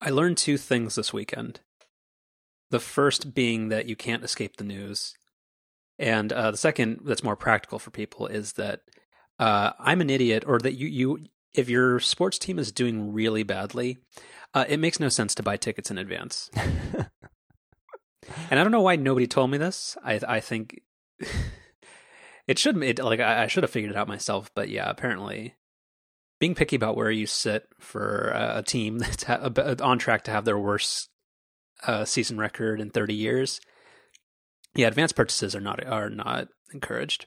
I learned two things this weekend. The first being that you can't escape the news, and uh, the second, that's more practical for people, is that uh, I'm an idiot, or that you you if your sports team is doing really badly, uh, it makes no sense to buy tickets in advance. and I don't know why nobody told me this. I I think it should it, like I, I should have figured it out myself, but yeah, apparently being picky about where you sit for a team that's on track to have their worst uh, season record in 30 years, yeah, advanced purchases are not are not encouraged.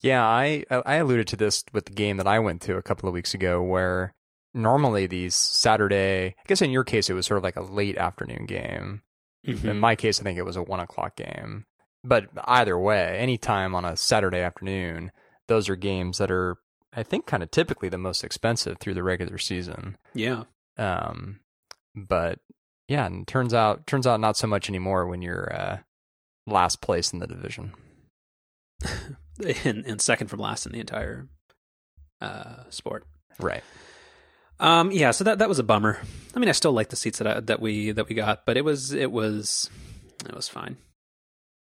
Yeah, I I alluded to this with the game that I went to a couple of weeks ago, where normally these Saturday, I guess in your case it was sort of like a late afternoon game. Mm-hmm. In my case, I think it was a one o'clock game. But either way, anytime on a Saturday afternoon, those are games that are I think kind of typically the most expensive through the regular season. Yeah. Um, but yeah, and turns out turns out not so much anymore when you're uh, last place in the division. and, and second from last in the entire uh, sport. Right. Um, yeah, so that that was a bummer. I mean, I still like the seats that I, that we that we got, but it was it was it was fine.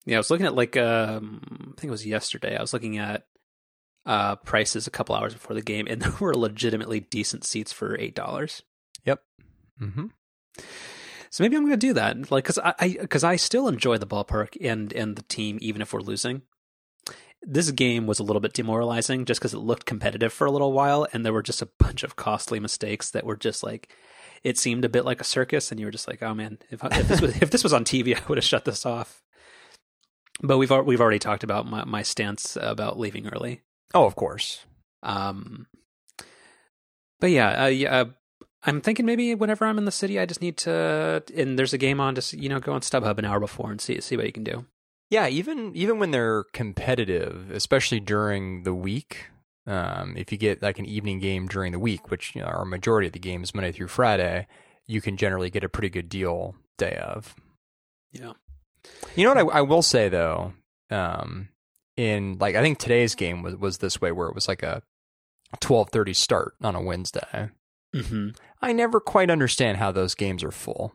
Yeah, I was looking at like um, I think it was yesterday. I was looking at uh, prices a couple hours before the game, and there were legitimately decent seats for eight dollars. Yep. Mm-hmm. So maybe I'm going to do that, like, because I because I, I still enjoy the ballpark and and the team, even if we're losing. This game was a little bit demoralizing just because it looked competitive for a little while, and there were just a bunch of costly mistakes that were just like it seemed a bit like a circus, and you were just like, "Oh man, if, if this was if this was on TV, I would have shut this off." But we've we've already talked about my, my stance about leaving early. Oh, of course. Um, but yeah, uh, yeah, uh, I'm thinking maybe whenever I'm in the city, I just need to, and there's a game on, just you know, go on StubHub an hour before and see see what you can do. Yeah, even even when they're competitive, especially during the week, um, if you get like an evening game during the week, which you know, our majority of the games Monday through Friday, you can generally get a pretty good deal day of. Yeah. You know what I, I will say though, um, in like I think today's game was was this way where it was like a twelve thirty start on a Wednesday. Mm-hmm. I never quite understand how those games are full.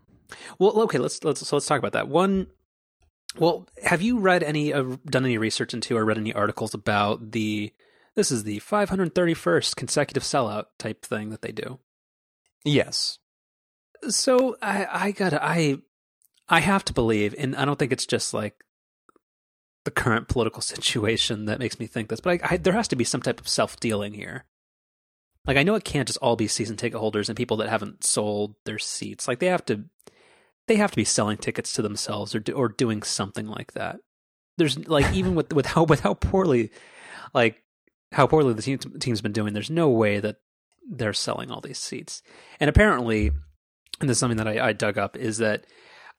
Well, okay, let's let's so let's talk about that. One, well, have you read any uh, done any research into or read any articles about the this is the 531st consecutive sellout type thing that they do? Yes. So I I gotta I I have to believe, and I don't think it's just like the current political situation that makes me think this, but I, I, there has to be some type of self dealing here. Like I know it can't just all be season ticket holders and people that haven't sold their seats. Like they have to, they have to be selling tickets to themselves or or doing something like that. There's like even with with how with how poorly, like how poorly the team, team's been doing. There's no way that they're selling all these seats. And apparently, and this is something that I, I dug up is that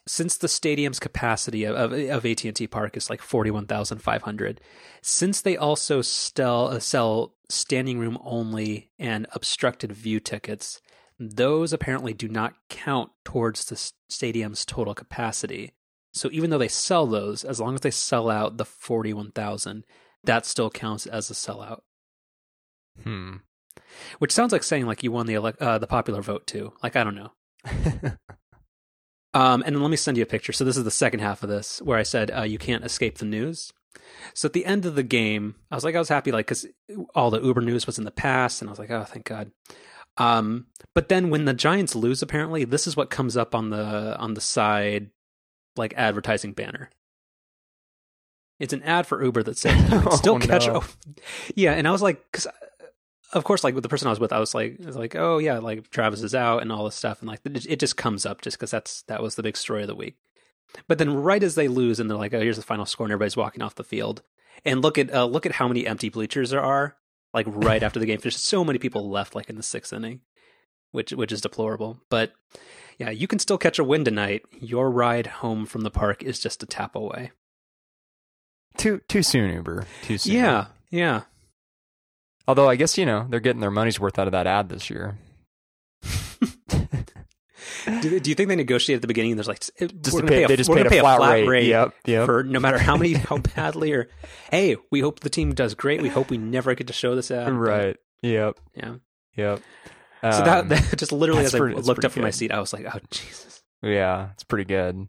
since the stadium's capacity of, of, of AT&T Park is like 41,500, since they also sell, uh, sell standing room only and obstructed view tickets, those apparently do not count towards the stadium's total capacity. So even though they sell those, as long as they sell out the 41,000, that still counts as a sellout. Hmm. Which sounds like saying like you won the ele- uh, the popular vote too. Like I don't know. Um, and then let me send you a picture. So this is the second half of this where I said uh, you can't escape the news. So at the end of the game, I was like, I was happy, like, because all the Uber news was in the past, and I was like, oh, thank God. Um, but then when the Giants lose, apparently, this is what comes up on the on the side, like advertising banner. It's an ad for Uber that says you can still oh, catch. No. Oh, yeah, and I was like, because of course, like with the person I was with, I was like, I was like, oh yeah, like Travis is out and all this stuff, and like it just comes up just because that's that was the big story of the week. But then right as they lose, and they're like, oh, here's the final score, and everybody's walking off the field, and look at uh, look at how many empty bleachers there are, like right after the game. There's so many people left, like in the sixth inning, which which is deplorable. But yeah, you can still catch a win tonight. Your ride home from the park is just a tap away. Too too soon, Uber. Too soon. Yeah, yeah. Although I guess you know they're getting their money's worth out of that ad this year. do, do, you think they negotiated at the beginning? There's like just we're pay, a, they just paid a flat, a flat, rate, rate yep, yep. for no matter how many how badly or hey, we hope the team does great. We hope we never get to show this ad. Right. Yep. Yeah. Yep. so Um, that, that just literally as I looked up from my seat, I was like, "Oh Jesus!" Yeah, it's pretty good.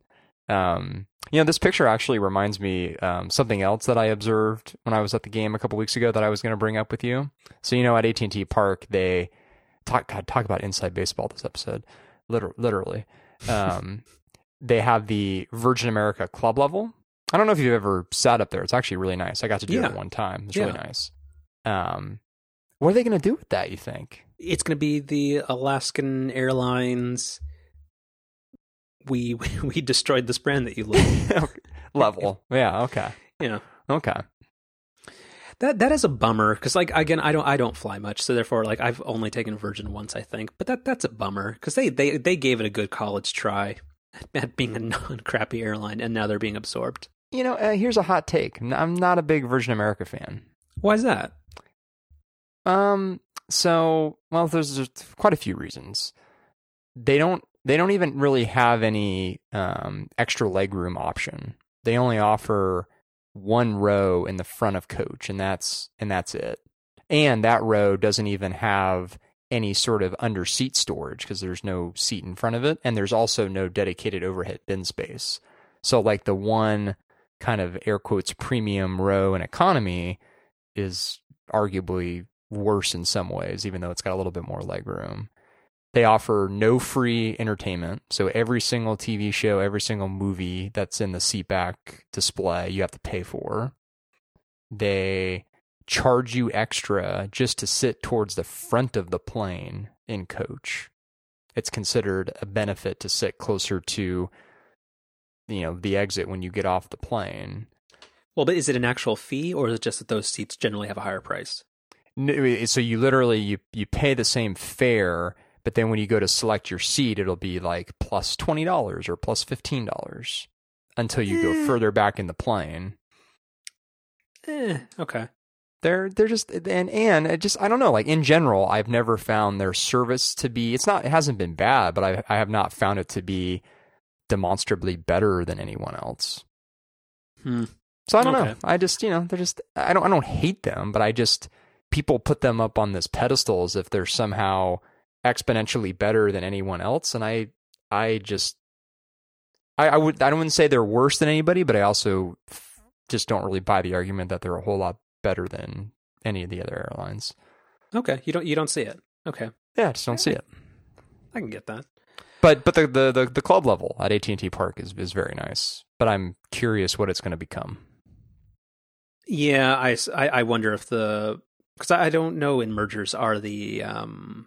Um, you know, this picture actually reminds me um, something else that I observed when I was at the game a couple weeks ago that I was going to bring up with you. So you know, at AT and T Park, they talk God, talk about inside baseball this episode, liter- literally. Um, they have the Virgin America club level. I don't know if you've ever sat up there. It's actually really nice. I got to do Yeah. it one time. It's Yeah. really nice. Um, what are they going to do with that? You think? It's going to be the Alaskan Airlines. We we destroyed this brand that you love. level? Yeah. Okay. yeah. Okay. That that is a bummer because like again I don't I don't fly much so therefore like I've only taken Virgin once I think but that that's a bummer because they, they they gave it a good college try at being a non crappy airline and now they're being absorbed. You know, uh, here's a hot take. I'm- not a big Virgin America fan. Why is that? Um, so well, there's, there's quite a few reasons. They don't they don't even really have any um, extra legroom option. They only offer one row in the front of coach, and that's and that's it. And that row doesn't even have any sort of under seat storage because there's no seat in front of it, and there's also no dedicated overhead bin space. So like the one kind of air quotes premium row in economy is arguably worse in some ways, even though it's got a little bit more legroom. They offer no free entertainment. So every single TV show, every single movie that's in the seatback display, you have to pay for. They charge you extra just to sit towards the front of the plane in coach. It's considered a benefit to sit closer to you know the exit when you get off the plane. Well, but is it an actual fee or is it just that those seats generally have a higher price? So you literally you you pay the same fare, but then when you go to select your seat, it'll be like plus plus twenty dollars or plus plus fifteen dollars until you go Eh. further back in the plane. Eh, okay. They're they're just and and it just I don't know. Like in general, I've never found their service to be. It's not. It hasn't been bad, but I I have not found it to be demonstrably better than anyone else. Hmm. So I don't Okay. know. I just you know they're just I don't I don't hate them, but I just people put them up on this pedestal as if they're somehow exponentially better than anyone else, and I I just I, I would I don't say they're worse than anybody, but I also just don't really buy the argument that they're a whole lot better than any of the other airlines. Okay. You don't you don't see it. Okay. Yeah, I just don't see it. I can get that. But but the the the, the club level at AT and T Park is is very nice. But I'm curious what it's going to become. Yeah, I I wonder if the because I I don't know in mergers are the um,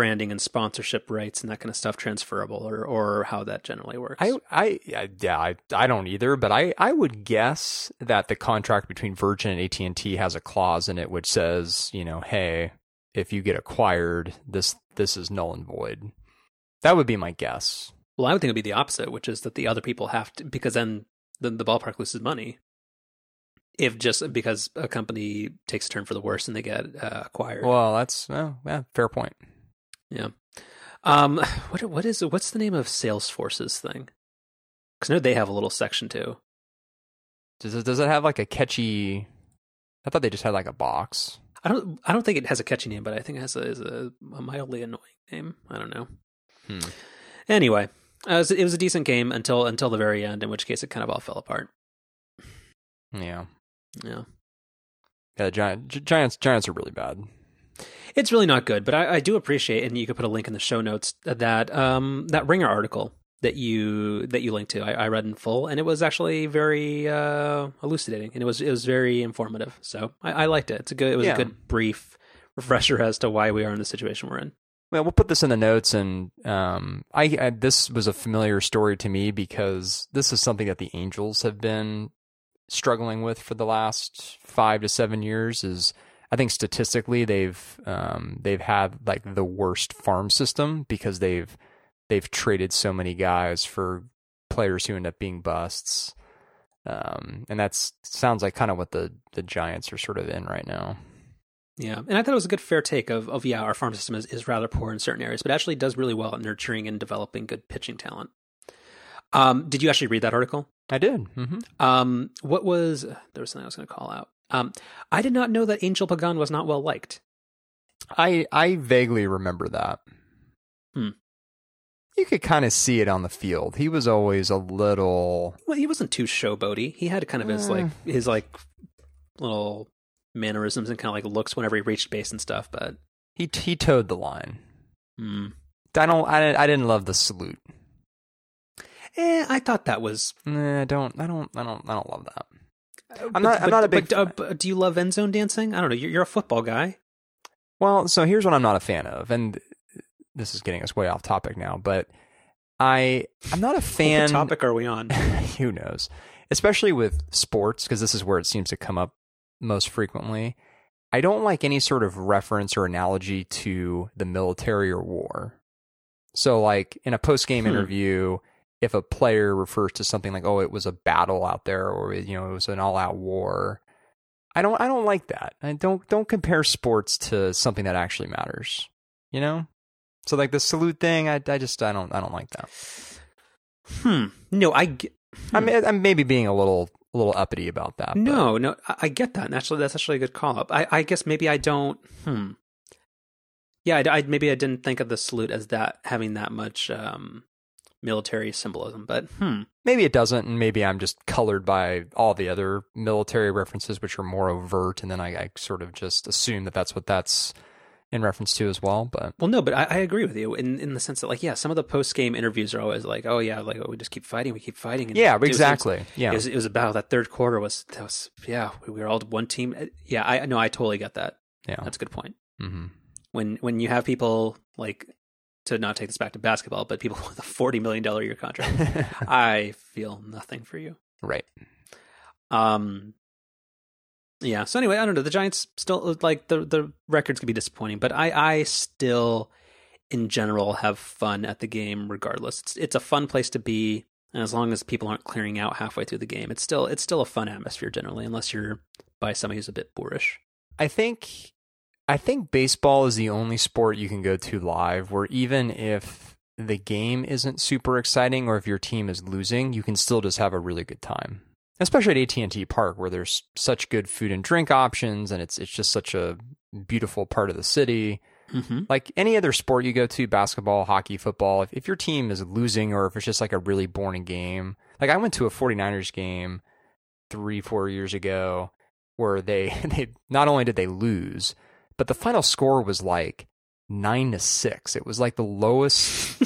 branding and sponsorship rights and that kind of stuff transferable or or how that generally works. I, I, yeah, I, I don't either, but I, I would guess that the contract between Virgin and AT and T has a clause in it which says, you know, hey, if you get acquired, this, this is null and void. That would be my guess. well, I would think it'd be the opposite, which is that the other people have to because then the, the ballpark loses money. If just because a company takes a turn for the worse and they get uh, acquired. Well, that's, well, yeah, fair point. Yeah. Um. What what is what's the name of Salesforce's thing? Because I know they have a little section too. Does it, does it have like a catchy? I thought they just had like a box. I don't I don't think it has a catchy name, but I think it has a, is a, a mildly annoying name. I don't know. Hmm. Anyway, uh, it, was, it was a decent game until until the very end, in which case it kind of all fell apart. Yeah. Yeah, Yeah, the Giant, Gi- Giants, Giants are really bad. It's really not good, but I, I do appreciate, and you could put a link in the show notes that um that Ringer article that you that you linked to. I, I read in full, and it was actually very uh, elucidating, and it was it was very informative. So I, I liked it. It's a good it was Yeah. a good brief refresher as to why we are in the situation we're in. Well, we'll put this in the notes, and um, I, I this was a familiar story to me because this is something that the Angels have been struggling with for the last five to seven years. Is I think statistically they've um, they've had like the worst farm system because they've they've traded so many guys for players who end up being busts, um, and that's sounds like kind of what the the Giants are sort of in right now. Yeah, and I thought it was a good fair take of of yeah, our farm system is, is rather poor in certain areas, but actually does really well at nurturing and developing good pitching talent. Um, did you actually read that article? I did. hmm Um, what was there was something I was going to call out. Um, I did not know that Angel Pagan was not well liked. I I vaguely remember that. Hmm. You could kind of see it on the field. He was always a little. Well, he wasn't too showboaty. He had kind of his Uh. like his like little mannerisms and kind of like looks whenever he reached base and stuff. But He he toed the line. hmm. I don't. I, I didn't love the salute. eh, I thought that was. Nah, I don't. I don't. I don't. I don't love that. I'm not- I'm not a big But, uh, but do you love end zone dancing? I don't know. You're, you're a football guy. Well, so here's what I'm not a fan of, and this is getting us way off topic now, but I I'm not a fan. What topic are we on? who knows? Especially with sports, because this is where it seems to come up most frequently. I don't like any sort of reference or analogy to the military or war. So, like in a post game Hmm. interview, if a player refers to something like, "Oh, it was a battle out there," or you know, it was an all-out war, I don't, I don't like that. I don't, don't compare sports to something that actually matters. You know, so like the salute thing, I, I just, I don't, I don't like that. Hmm. No, I. Get, I'm, I'm maybe being a little, a little uppity about that. but- No, no, I, I get that. And actually, that's actually a good call up. I, I guess maybe I don't. Hmm. Yeah, I, I- maybe I didn't think of the salute as that having that much um, military symbolism, but hmm. maybe it doesn't, and maybe I'm just colored by all the other military references, which are more overt, and then I, I sort of just assume that that's what that's in reference to as well. But Well, no, but I, I agree with you in in the sense that, like, yeah, some of the post game interviews are always like, oh yeah, like oh, we just keep fighting, we keep fighting. And yeah, it was- exactly. Yeah, It was, it was about that third quarter was that was yeah we were all one team. Yeah, I no, I totally get that. yeah. That's a good point. hmm when when you have people like to not take this back to basketball, but people with a forty million dollar year contract, I feel nothing for you. right. Um, yeah. So anyway, I don't know. The Giants still like the the records could be disappointing, but I I still in general have fun at the game regardless. It's it's a fun place to be, and as long as people aren't clearing out halfway through the game, it's still it's still a fun atmosphere generally, unless you're by somebody who's a bit boorish. I think I think baseball is the only sport you can go to live where even if the game isn't super exciting or if your team is losing, you can still just have a really good time. Especially at AT&T Park where there's such good food and drink options and it's it's just such a beautiful part of the city. Mm-hmm. Like any other sport you go to, basketball, hockey, football, if, if your team is losing or if it's just like a really boring game. Like I went to a 49ers game 3 4 years ago where they they not only did they lose, but the final score was like nine to six. It was like the lowest.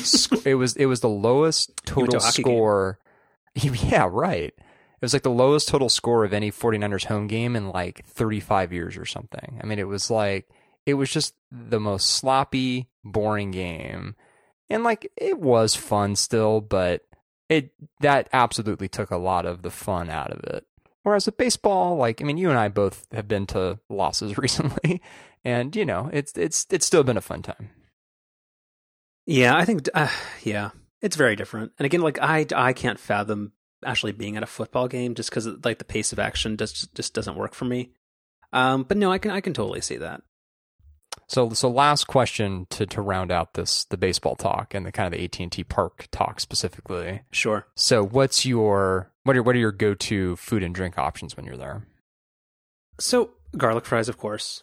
sc- it was it was the lowest to total a game. score. Yeah, right. It was like the lowest total score of any 49ers home game in like 35 years or something. I mean, it was like it was just the most sloppy, boring game. And like it was fun still, but it that absolutely took a lot of the fun out of it. Whereas with baseball, like I mean, you and I both have been to losses recently, and you know, it's it's it's still been a fun time. Yeah, I think uh, yeah, it's very different. And again, like I I can't fathom actually being at a football game just because like the pace of action just just doesn't work for me. Um, but no, I can I can totally see that. So so last question to to round out this the baseball talk and the kind of the AT and T Park talk specifically. Sure. So what's your what are what are your go to food and drink options when you're there? So garlic fries, of course,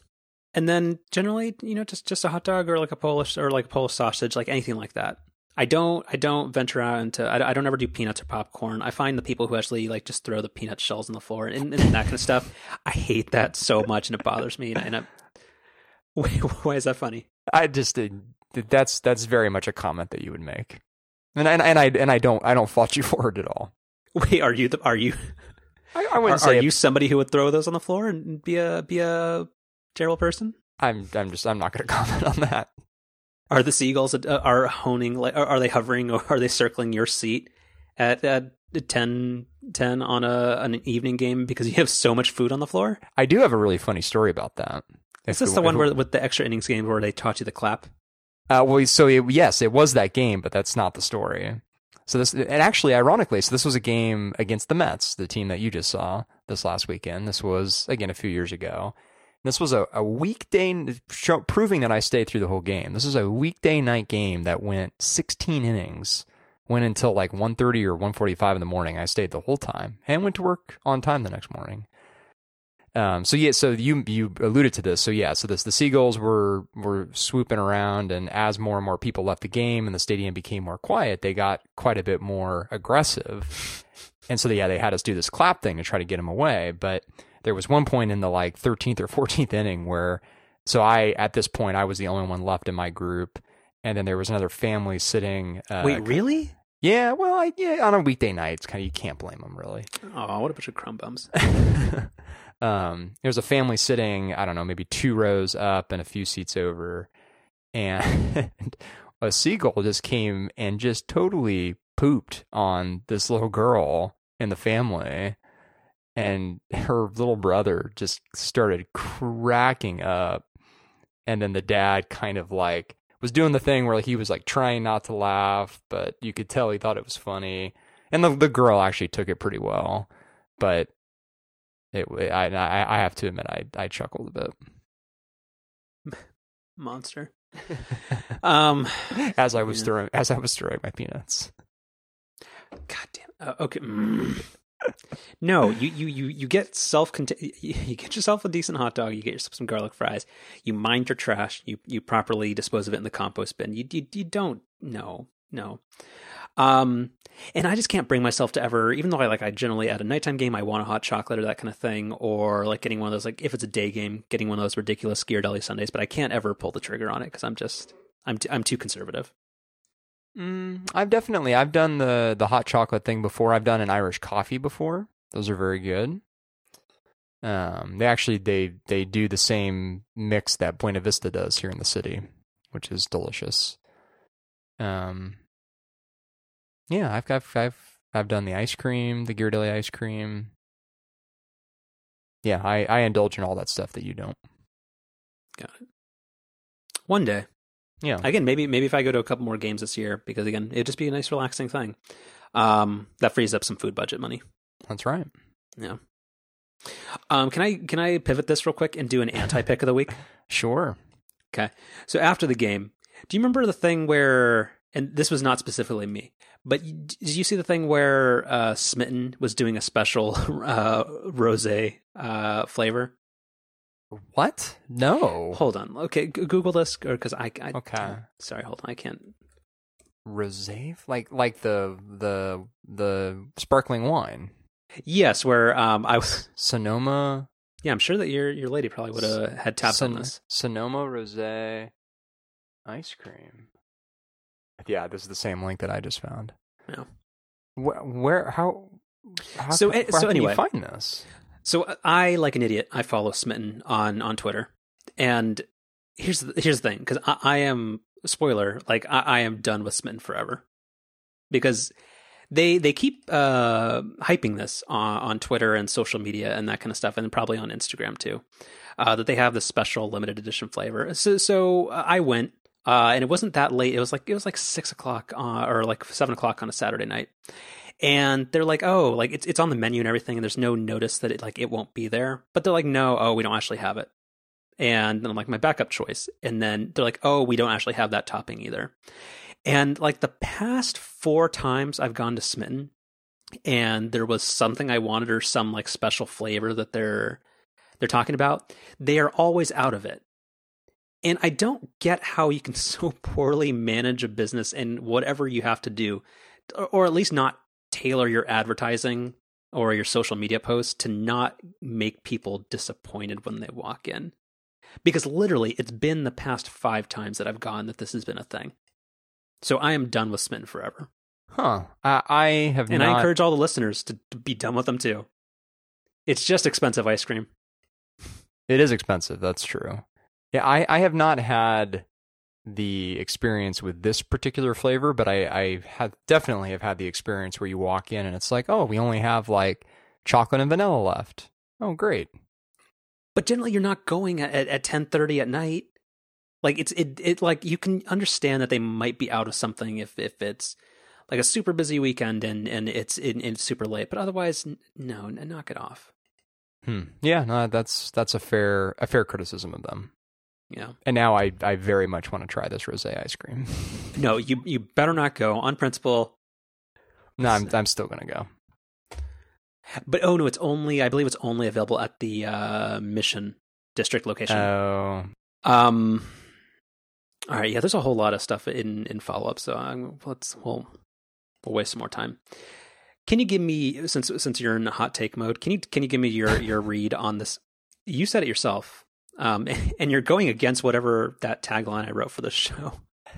and then generally, you know, just just a hot dog or like a Polish or like a Polish sausage, like anything like that. I don't I don't venture out into I, I don't ever do peanuts or popcorn. I find the people who actually like just throw the peanut shells on the floor and, and that kind of stuff. I hate that so much, and it bothers me. And, and I, wait, why is that funny? I just that's that's very much a comment that you would make, and and, and I and I don't I don't fault you for it at all. Wait, are you the, are you I, I wouldn't are say you somebody who would throw those on the floor and be a be a terrible person? I'm I'm just I'm not going to comment on that. Are the seagulls uh, are honing like are, are they hovering or are they circling your seat at at 10, 10 on a an evening game because you have so much food on the floor? I do have a really funny story about that. Is this the one where with the extra innings game where they taught you the clap? Uh, well, so it, yes, it was that game, but that's not the story. So this, and actually, ironically, so this was a game against the Mets, the team that you just saw this last weekend. This was again a few years ago. This was a, a weekday, show, proving that I stayed through the whole game. This is a weekday night game that went 16 innings, went until like 1.30 or 1.45 in the morning. I stayed the whole time and went to work on time the next morning. Um, so yeah, so you you alluded to this. So yeah, so this the seagulls were were swooping around, and as more and more people left the game and the stadium became more quiet, they got quite a bit more aggressive. And so yeah, they had us do this clap thing to try to get them away. But there was one point in the like 13th or 14th inning where, so I at this point I was the only one left in my group, and then there was another family sitting. Uh, Wait, really? Yeah, well, I, yeah, on a weekday night, it's kind of you can't blame them really. Oh, what a bunch of crumb bums. um, there was a family sitting, I don't know, maybe two rows up and a few seats over, and a seagull just came and just totally pooped on this little girl in the family. And her little brother just started cracking up. And then the dad kind of like was doing the thing where he was like trying not to laugh, but you could tell he thought it was funny. And the the girl actually took it pretty well, but it I I, I have to admit I I chuckled a bit. Monster. um, as I was yeah. throwing as I was throwing my peanuts. God damn. Uh, okay. Mm. no, you, you you you get self you get yourself a decent hot dog, you get yourself some garlic fries, you mind your trash, you you properly dispose of it in the compost bin. You you, you don't no no. Um, and I just can't bring myself to ever, even though I like, I generally at a nighttime game, I want a hot chocolate or that kind of thing, or like getting one of those, like if it's a day game, getting one of those ridiculous Ghirardelli sundaes, But I can't ever pull the trigger on it because I'm just, I'm, t- I'm too conservative. Mm, I've definitely I've done the the hot chocolate thing before. I've done an Irish coffee before. Those are very good. Um, they actually they they do the same mix that Buena Vista does here in the city, which is delicious. Um, yeah, I've I've I've I've done the ice cream, the Ghirardelli ice cream. Yeah, I I indulge in all that stuff that you don't. Got it. One day. Yeah. Again, maybe maybe if I go to a couple more games this year, because again, it'd just be a nice relaxing thing. Um, that frees up some food budget money. That's right. Yeah. Um, can I can I pivot this real quick and do an anti pick of the week? Sure. Okay. So after the game, do you remember the thing where and this was not specifically me, but did you see the thing where uh, Smitten was doing a special uh, rosé uh, flavor? What? No. Hold on. Okay, g- Google this or because I, I. Okay. Sorry, hold on. I can't. Rosé, like like the the the sparkling wine. Yes, where um I was Sonoma. Yeah, I'm sure that your your lady probably would have had tapped Son- on this. Sonoma rosé ice cream. Yeah, this is the same link that I just found. Yeah. Where? where how? how so can, so anyway, find this? So I, like an idiot, I follow Smitten on on Twitter, and here's the, here's the thing because I, I, am spoiler like I, I, am done with Smitten forever because they they keep uh, hyping this on, on Twitter and social media and that kind of stuff, and probably on Instagram too. Uh, that they have this special limited edition flavor. So so uh, I went uh, and it wasn't that late. It was like it was like six o'clock uh, or like seven o'clock on a Saturday night. And they're like, oh, like it's it's on the menu and everything, and there's no notice that it like it won't be there. But they're like, no, oh, we don't actually have it. And I'm like, my backup choice. And then they're like, oh, we don't actually have that topping either. And like the past four times I've gone to Smitten, and there was something I wanted or some like special flavor that they're they're talking about, they are always out of it. And I don't get how you can so poorly manage a business and whatever you have to do, or at least not tailor your advertising or your social media posts to not make people disappointed when they walk in. Because literally, it's been the past five times that I've gone that this has been a thing. So I am done with Smitten forever. Huh. I, I have and not... I encourage all the listeners to, to be done with them too. It's just expensive ice cream. It is expensive. That's true. Yeah, I, I have not had the experience with this particular flavor, but I, I have definitely have had the experience where you walk in and it's like, oh, we only have like chocolate and vanilla left. Oh, great. But generally, you're not going at at ten thirty at night. Like it's it it like you can understand that they might be out of something if if it's like a super busy weekend and and it's in it's super late. But otherwise, no, knock it off. Hmm. Yeah, no, that's that's a fair a fair criticism of them. Yeah. And now I, I very much want to try this rosé ice cream. no, you you better not go on principle. No, I'm I'm still gonna go. But oh no, it's only I believe it's only available at the uh, Mission District location. Oh, um. All right, yeah. There's a whole lot of stuff in in follow up, so I'm, let's we'll we'll waste some more time. Can you give me since since you're in hot take mode? Can you can you give me your your read on this? You said it yourself, um, and you're going against whatever that tagline I wrote for the show.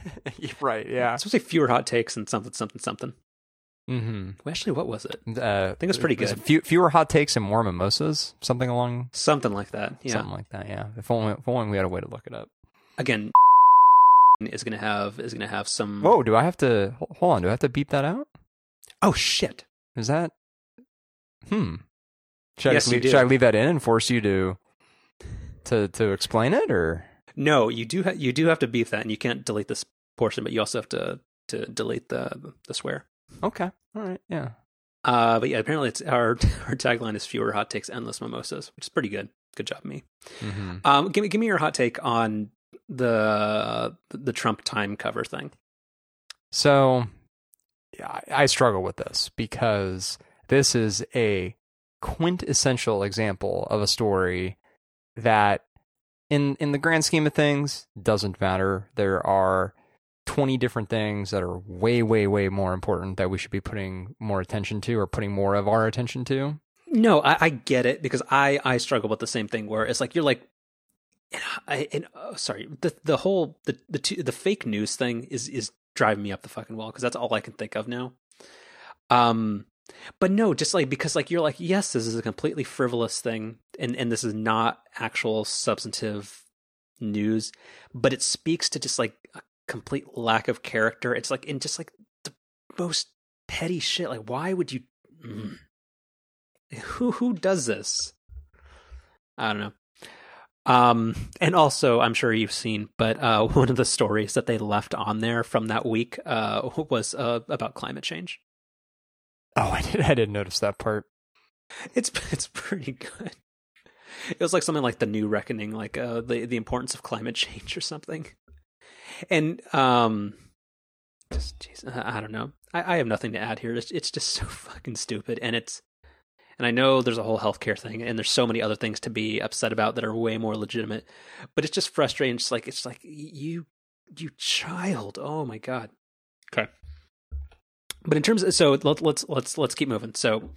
right. Yeah. It's supposed to be fewer hot takes and something something something. Mm-hmm. Well, actually, what was it? Uh, I think it was pretty good. Few, fewer hot takes and more mimosas, something along Something like that. Yeah. something like that. Yeah. If only, if only we had a way to look it up. Again, is gonna have is gonna have some. Whoa, do I have to hold on? Do I have to beep that out? Oh shit! Is that? Hmm. Should, I, Yes, just you leave, do. should I leave that in and force you to to to explain it, or No, you do ha- you do have to beef that, and you can't delete this portion, but you also have to to delete the the swear. okay, all right, yeah. Uh, but yeah, apparently it's our our tagline is fewer hot takes, endless mimosas, which is pretty good. Good job, me. Mm-hmm. Um, give me give me your hot take on the the Trump time cover thing. So, yeah, I, I struggle with this because this is a quintessential example of a story that, in in the grand scheme of things, doesn't matter. There are twenty different things that are way, way, way more important that we should be putting more attention to, or putting more of our attention to. No, I, I get it because I I struggle with the same thing where it's like you're like, and I, and oh, sorry, the the whole the the two, the fake news thing is is driving me up the fucking wall because that's all I can think of now. Um, but no, just like because like you're like yes, this is a completely frivolous thing, and and this is not actual substantive news, but it speaks to just like a complete lack of character. It's like in just like the most petty shit. Like why would you? Mm who who does this? I don't know. Um, and also, I'm sure you've seen, but uh, one of the stories that they left on there from that week uh, was uh, about climate change. Oh, I did. I didn't notice that part. It's it's pretty good. It was like something like the new reckoning, like uh, the the importance of climate change or something. And um, just jeez, I I don't know. I, I have nothing to add here. It's it's just so fucking stupid, and it's and I know there's a whole healthcare thing, and there's so many other things to be upset about that are way more legitimate. But it's just frustrating. It's like it's like you, you child. Oh my god. Okay. But in terms of so let, let's let's let's keep moving. So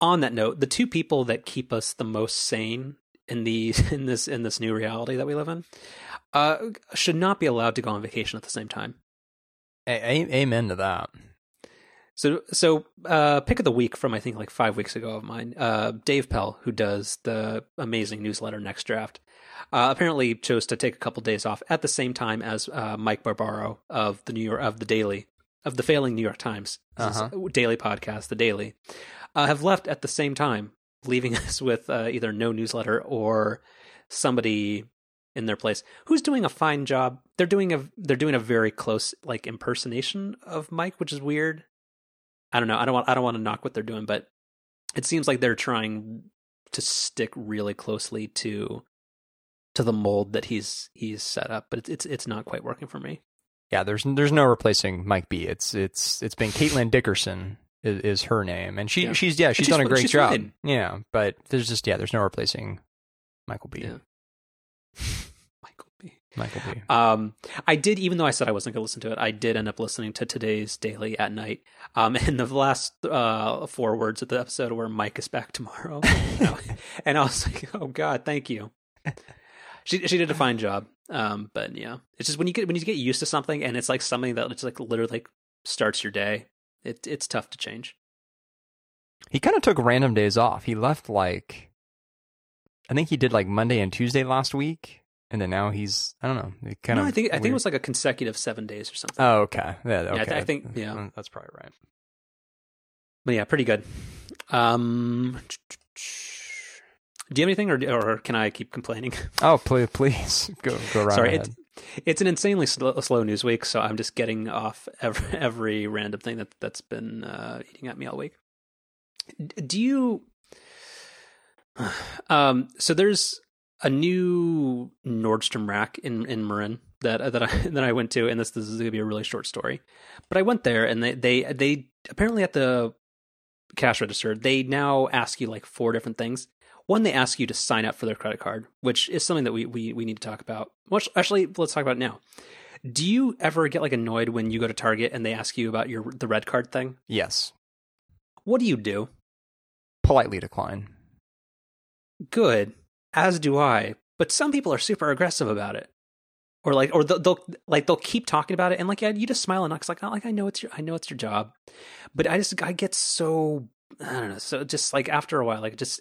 on that note, the two people that keep us the most sane in the in this in this new reality that we live in uh, should not be allowed to go on vacation at the same time. A- a- amen to that. So, so uh, pick of the week from I think like five weeks ago of mine. Uh, Dave Pell, who does the amazing newsletter Next Draft, uh, apparently chose to take a couple days off at the same time as uh, Mike Barbaro of the New York of the Daily of the failing New York Times Uh-huh. daily podcast, The Daily, uh, have left at the same time, leaving us with uh, either no newsletter or somebody in their place who's doing a fine job. They're doing a they're doing a very close like impersonation of Mike, which is weird. I don't know. I don't want I don't want to knock what they're doing, but it seems like they're trying to stick really closely to to the mold that he's he's set up, but it's it's it's not quite working for me. Yeah, there's there's no replacing Mike B. It's it's it's been Caitlin Dickerson is, is her name, and she Yeah. she's yeah she's, she's done a great job. fine. Yeah, but there's just yeah there's no replacing Michael B. Yeah. Michael B. Michael B. Um, I did, even though I said I wasn't going to listen to it, I did end up listening to today's daily at night. Um, and the last uh, four words of the episode were "Mike is back tomorrow," and I was like, "Oh God, thank you." She she did a fine job. Um, but yeah, it's just when you get when you get used to something, and it's like something that it's like literally like starts your day. It it's tough to change. He kind of took random days off. He left like I think he did like Monday and Tuesday last week, and then now he's I don't know. Kind no, of I think I think it was like a consecutive seven days or something. Oh, okay. Yeah, okay. I th- I think- yeah. Mm, that's probably right. But yeah, pretty good. Um, do you have anything, or or can I keep complaining? Oh, please, please go go right Sorry, ahead. it's it's an insanely slow, slow news week, so I'm just getting off every, every random thing that that's been uh, eating at me all week. Do you? Um, so there's a new Nordstrom rack in in Marin that that I that I went to, and this this is going to be a really short story, but I went there and they they they apparently at the cash register, they now ask you like four different things. One, they ask you to sign up for their credit card, which is something that we we, we need to talk about. Which actually, let's talk about it now. Do you ever get like annoyed when you go to Target and they ask you about your the red card thing? Yes. What do you do? Politely decline. Good, as do I. But some people are super aggressive about it, or like, or they'll, they'll like they'll keep talking about it, and like, yeah, you just smile and it's like, not like I know it's your, I know it's your job, but I just I get so I don't know, so just like after a while, like just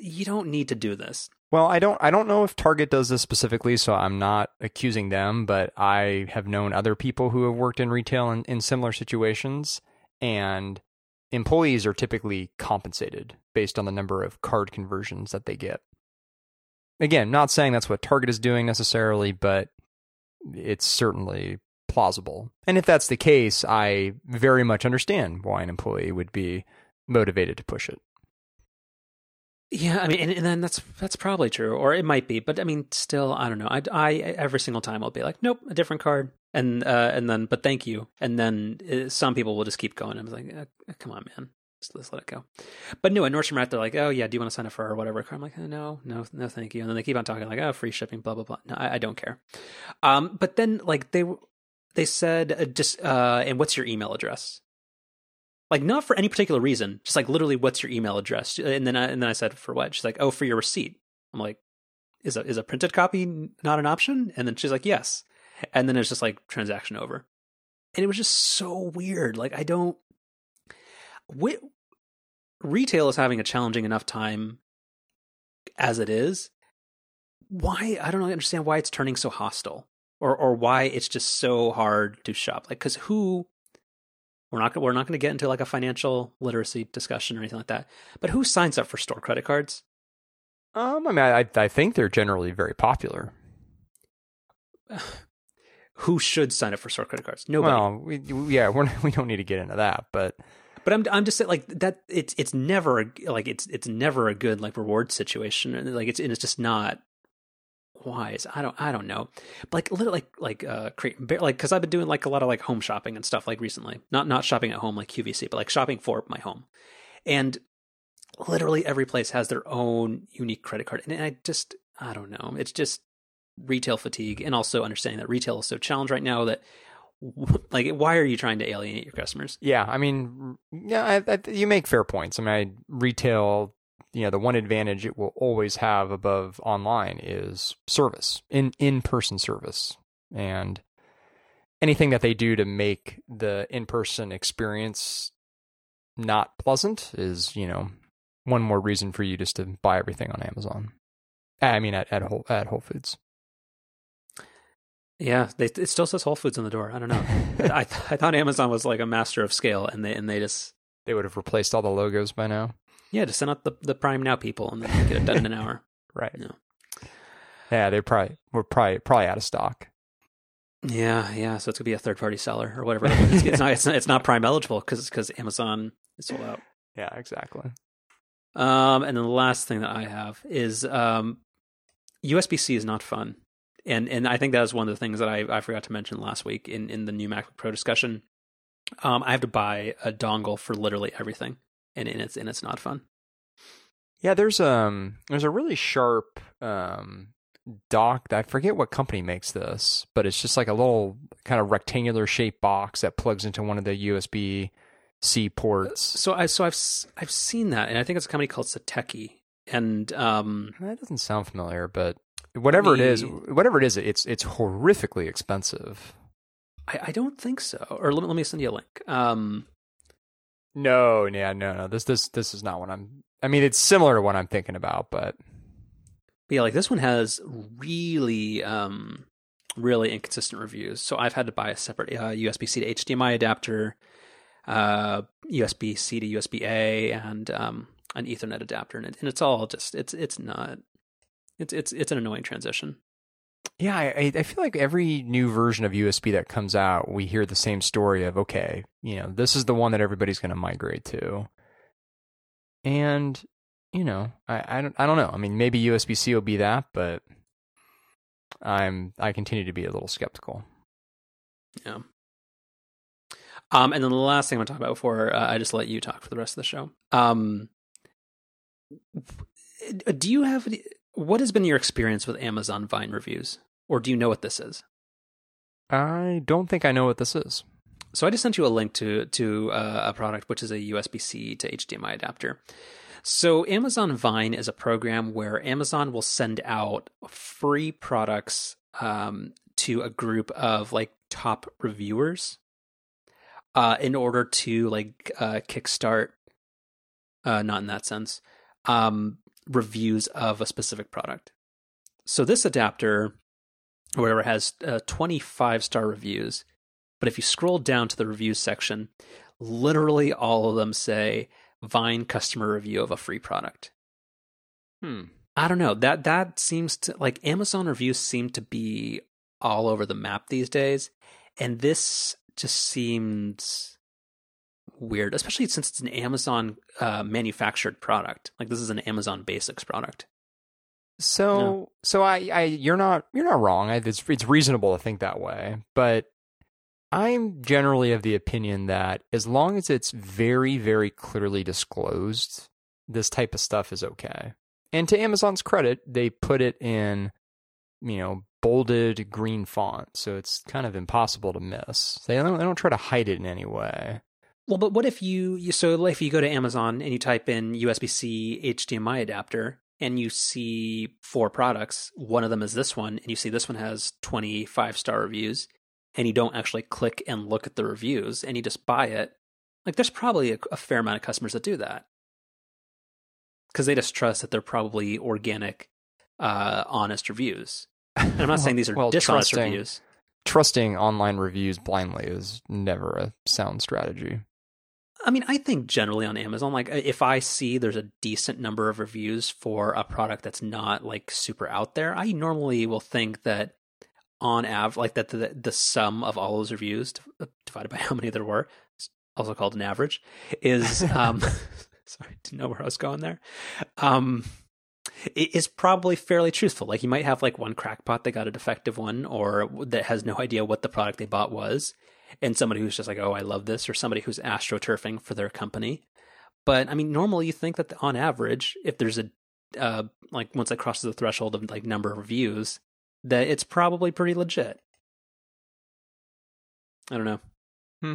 you don't need to do this. Well, I don't I don't know if Target does this specifically, so I'm not accusing them, but I have known other people who have worked in retail in, in similar situations and employees are typically compensated based on the number of card conversions that they get. Again, not saying that's what Target is doing necessarily, but it's certainly plausible. And if that's the case, I very much understand why an employee would be motivated to push it. Yeah, I mean, and, and, then that's that's probably true, or it might be, but I mean, still, I don't know. I, I every single time I'll be like, nope, a different card, and uh, and then, but thank you, and then uh, some people will just keep going. I'm like, uh, come on, man, just, let's let it go. But no, at Nordstrom Rack, they're like, oh yeah, do you want to sign up for or whatever card? I'm like, oh, no, no, no, thank you. And then they keep on talking like, oh, free shipping, blah blah blah. No, I, I don't care. Um, but then like they they said uh, just uh, and what's your email address? Like not for any particular reason, just like literally, what's your email address? And then I, and then I said for what? She's like, oh, for your receipt. I'm like, is a is a printed copy not an option? And then she's like, yes. And then it's just like transaction over, and it was just so weird. Like I don't. Wh- retail is having a challenging enough time as it is. Why I don't understand why it's turning so hostile, or or why it's just so hard to shop. Like, because who we're not we're not going to get into like a financial literacy discussion or anything like that. But who signs up for store credit cards? Um, I mean, I I think they're generally very popular. who should sign up for store credit cards? Nobody. Well, we, yeah, we're we don't need to get into that, but but I'm I'm just saying like that. It's it's never like it's it's never a good like reward situation. Like it's and it's just not wise. I don't I don't know. Like literally like like uh create like because I've been doing like a lot of like home shopping and stuff like recently. Not not shopping at home like QVC, but like shopping for my home. And literally every place has their own unique credit card, and I just I don't know. It's just retail fatigue, and also understanding that retail is so challenged right now that like why are you trying to alienate your customers yeah i mean yeah I, I, you make fair points i mean I, retail you know the one advantage it will always have above online is service in in-person service and anything that they do to make the in-person experience not pleasant is you know one more reason for you just to buy everything on Amazon. I mean at at Whole, at Whole Foods. Yeah, they, it still says Whole Foods on the door. I don't know. I I thought Amazon was like a master of scale, and they and they just they would have replaced all the logos by now. Yeah, to send out the, the Prime Now people and then get it done in an hour. Right. Yeah, they're probably we're probably probably out of stock. Yeah, yeah. So it's gonna be a third party seller or whatever. It's, it's not. It's not. It's not Prime eligible because because Amazon is sold out. Yeah, exactly. Um, and then the last thing that I have is um, USB C is not fun, and and I think that was one of the things that I I forgot to mention last week in in the new MacBook Pro discussion. Um, I have to buy a dongle for literally everything and, and it's and it's not fun. Yeah, there's um there's a really sharp um dock I forget what company makes this, but it's just like a little kind of rectangular shaped box that plugs into one of the USB C ports. So I so I've I've seen that, and I think it's a company called Satechi, and um that doesn't sound familiar, but whatever me, it is, whatever it is, it's it's horrifically expensive. I, I don't think so. Or let, let me send you a link. Um, no, yeah, no, no. This this this is not what I'm. I mean, it's similar to what I'm thinking about, but, yeah, like this one has really, um, really inconsistent reviews. So I've had to buy a separate uh, USB C to HDMI adapter, uh, USB C to USB A, and um, an Ethernet adapter, and, it, and it's all just it's it's not. It's it's it's an annoying transition. Yeah, I, I feel like every new version of USB that comes out, we hear the same story of okay, you know, this is the one that everybody's going to migrate to, and you know, I I don't I don't know. I mean, maybe USB C will be that, but I'm I continue to be a little skeptical. Yeah. Um, and then the last thing I'm going to talk about before uh, I just let you talk for the rest of the show. Um, do you have what has been your experience with Amazon Vine reviews, or do you know what this is? I don't think I know what this is. So I just sent you a link to to uh, a product which is a USB C to HDMI adapter. So Amazon Vine is a program where Amazon will send out free products um, to a group of like top reviewers uh, in order to like uh, kickstart. Uh, not in that sense. Um, reviews of a specific product. So this adapter, or whatever, has uh, 25 star reviews. But if you scroll down to the reviews section, literally all of them say Vine customer review of a free product. Hmm. I don't know. That that seems to like Amazon reviews seem to be all over the map these days, and this just seems weird, especially since it's an Amazon uh, manufactured product. Like this is an Amazon Basics product. So, so I, I, you're not, you're not wrong. I, it's, it's reasonable to think that way, but I'm generally of the opinion that as long as it's very, very clearly disclosed, this type of stuff is okay. And to Amazon's credit, they put it in, you know, bolded green font, so it's kind of impossible to miss. They don't, they don't try to hide it in any way. Well, but what if you, you so if you go to Amazon and you type in USB C HDMI adapter and you see four products, one of them is this one, and you see this one has 25 star reviews, and you don't actually click and look at the reviews and you just buy it, like there's probably a, a fair amount of customers that do that because they just trust that they're probably organic, uh, honest reviews. And I'm not saying these are Well, dishonest trusting- reviews. Trusting online reviews blindly is never a sound strategy. I mean, I think generally on Amazon, like if I see there's a decent number of reviews for a product that's not like super out there, I normally will think that on av like that the, the sum of all those reviews divided by how many there were, also called an average, is um sorry, didn't know where I was going there. Um it is probably fairly truthful. Like you might have like one crackpot that got a defective one or that has no idea what the product they bought was and somebody who's just like, oh, I love this, or somebody who's astroturfing for their company. But I mean, normally you think that on average, if there's a uh, like once it crosses the threshold of like number of views, that it's probably pretty legit. I don't know. Hmm.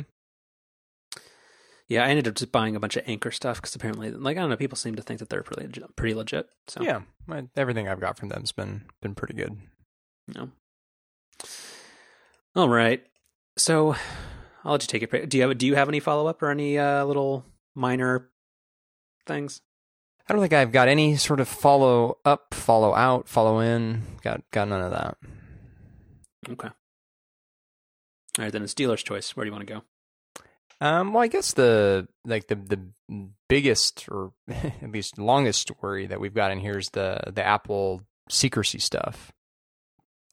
Yeah, I ended up just buying a bunch of Anker stuff because apparently, like I don't know, people seem to think that they're pretty legit, pretty legit. So Yeah, I- everything I've got from them's been been pretty good. No. All right. So I'll let you take it. Do you have do you have any follow up or any uh, little minor things? I don't think I've got any sort of follow up, follow out, follow in. Got got none of that. Okay. All right, then it's dealer's choice. Where do you want to go? Um, well, I guess the like the the biggest or at least longest story that we've got in here is the the Apple secrecy stuff.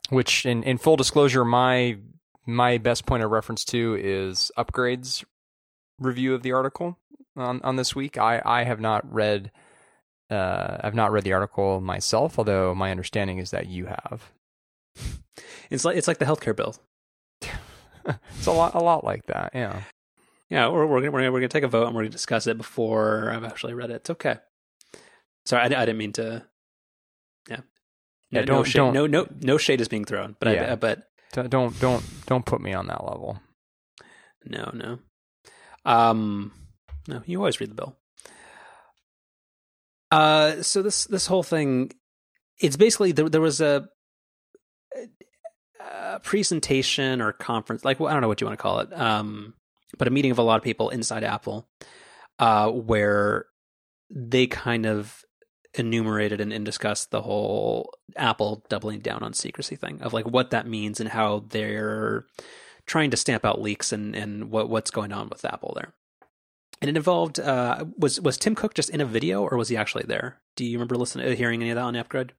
Which, in in full disclosure, my my best point of reference to is Upgrade's review of the article on on this week. I I have not read uh I've not read the article myself, although my understanding is that you have. It's like it's like the healthcare bill. it's a lot a lot like that, yeah. Yeah, we're we're gonna, we're gonna, we're gonna take a vote and we're gonna discuss it before I've actually read it. It's okay. Sorry, I, I didn't mean to. Yeah. Yeah, no, don't- no shade, don't- no no no shade is being thrown, but Yeah. I but Don't don't don't put me on that level. No, no. Um no, you always read the bill. Uh so this this whole thing it's basically there there was a, a presentation or conference like well, I don't know what you want to call it. Um but a meeting of a lot of people inside Apple uh where they kind of enumerated and, and discussed the whole Apple doubling down on secrecy thing of like what that means and how they're trying to stamp out leaks and, and what what's going on with Apple there. And it involved uh, was was Tim Cook just in a video or was he actually there? Do you remember listening hearing any of that on Upgrade?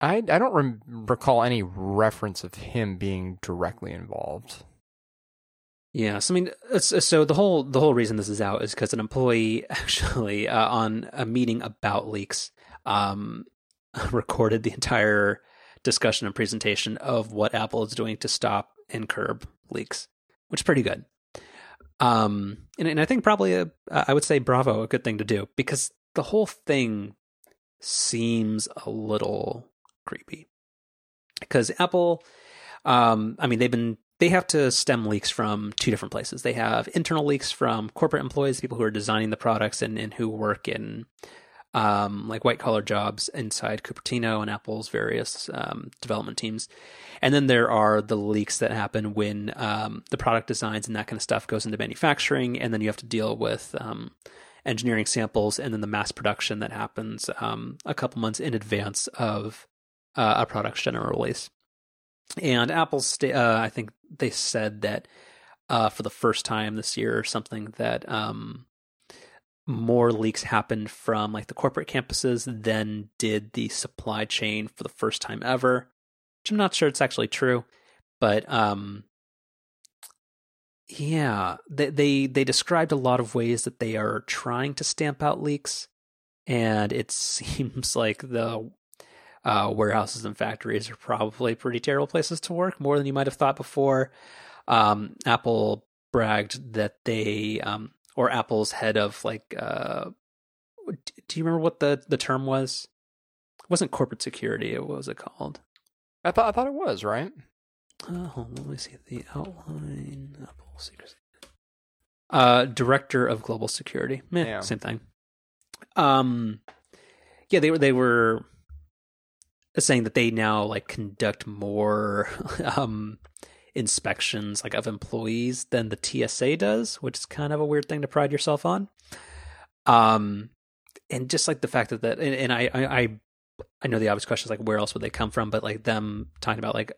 I I don't recall any reference of him being directly involved. Yes, I mean, so the whole the whole reason this is out is because an employee actually uh, on a meeting about leaks um, recorded the entire discussion and presentation of what Apple is doing to stop and curb leaks, which is pretty good. Um, and, and I think probably a, I would say bravo, a good thing to do because the whole thing seems a little creepy. Because Apple, um, I mean, they've been they have to stem leaks from two different places. They have internal leaks from corporate employees, people who are designing the products and, and who work in um, like white collar jobs inside Cupertino and Apple's various um, development teams. And then there are the leaks that happen when um, the product designs and that kind of stuff goes into manufacturing, and then you have to deal with um, engineering samples and then the mass production that happens um, a couple months in advance of uh, a product's general release. And Apple's, uh, I think they said that uh, for the first time this year or something that um, more leaks happened from like the corporate campuses than did the supply chain for the first time ever. Which I'm not sure it's actually true, but um, yeah, they, they they described a lot of ways that they are trying to stamp out leaks, and it seems like the uh, warehouses and factories are probably pretty terrible places to work, more than you might have thought before. Um, Apple bragged that they, um, or Apple's head of like, uh, do you remember what the, the term was? It wasn't corporate security. What was it called? I thought I thought it was right. Oh, let me see the outline. Apple secrecy. Uh, director of global security. Meh, yeah. Same thing. Um, yeah, they were they were saying that they now like conduct more um, inspections like of employees than the TSA does, which is kind of a weird thing to pride yourself on. Um, and just like the fact that that, and, and I, I, I know the obvious question is like, where else would they come from? But like them talking about like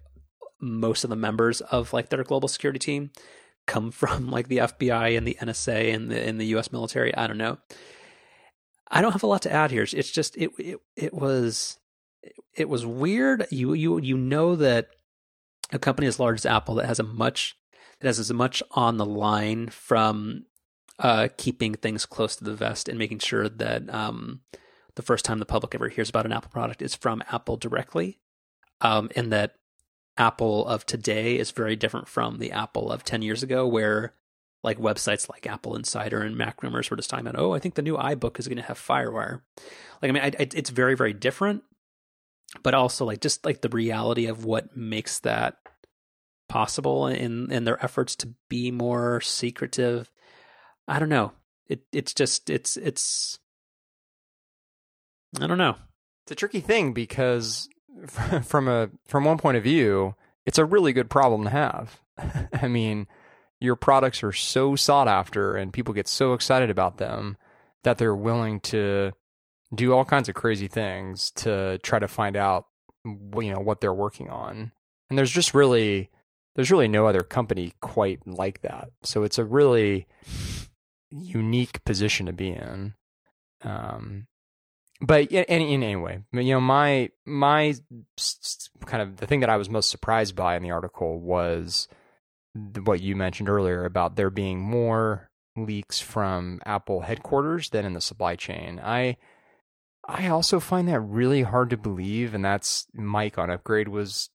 most of the members of like their global security team come from like the FBI and the NSA and the in the U.S. military. I don't know. I don't have a lot to add here. It's just it it it was it was weird. You you you know that a company as large as Apple that has a much that has as much on the line from uh, keeping things close to the vest and making sure that um, the first time the public ever hears about an Apple product is from Apple directly, um, and that Apple of today is very different from the Apple of ten years ago, where like websites like Apple Insider and Mac Rumors were just talking about, oh, I think the new iBook is going to have FireWire. Like, I mean, I, I, it's very, very different but also like just like the reality of what makes that possible in in their efforts to be more secretive. I don't know. It it's just it's it's I don't know. It's a tricky thing because from a from one point of view, it's a really good problem to have. I mean, your products are so sought after and people get so excited about them that they're willing to do all kinds of crazy things to try to find out you know what they're working on. And there's just really there's really no other company quite like that. So it's a really unique position to be in. Um but in, in anyway you know my my kind of the thing that i was most surprised by in the article was what you mentioned earlier about there being more leaks from apple headquarters than in the supply chain. I I also find that really hard to believe, and that's Mike on Upgrade was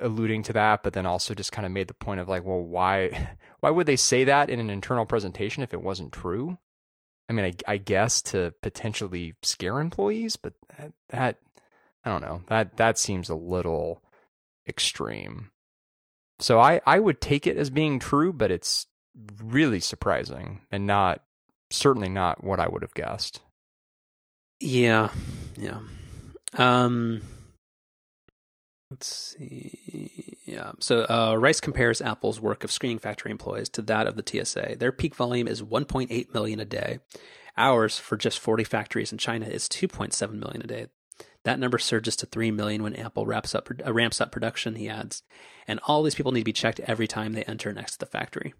alluding to that, but then also just kind of made the point of like, well, why why would they say that in an internal presentation if it wasn't true? I mean, I, I guess to potentially scare employees, but that, that I don't know that that seems a little extreme. So I I would take it as being true, but it's really surprising and not certainly not what I would have guessed. Yeah, yeah. Um, let's see. Yeah. So uh, Rice compares Apple's work of screening factory employees to that of the TSA. Their peak volume is 1.8 million a day. Ours for just 40 factories in China is 2.7 million a day. That number surges to 3 million when Apple wraps up, uh, ramps up production, he adds. And all these people need to be checked every time they enter next to the factory.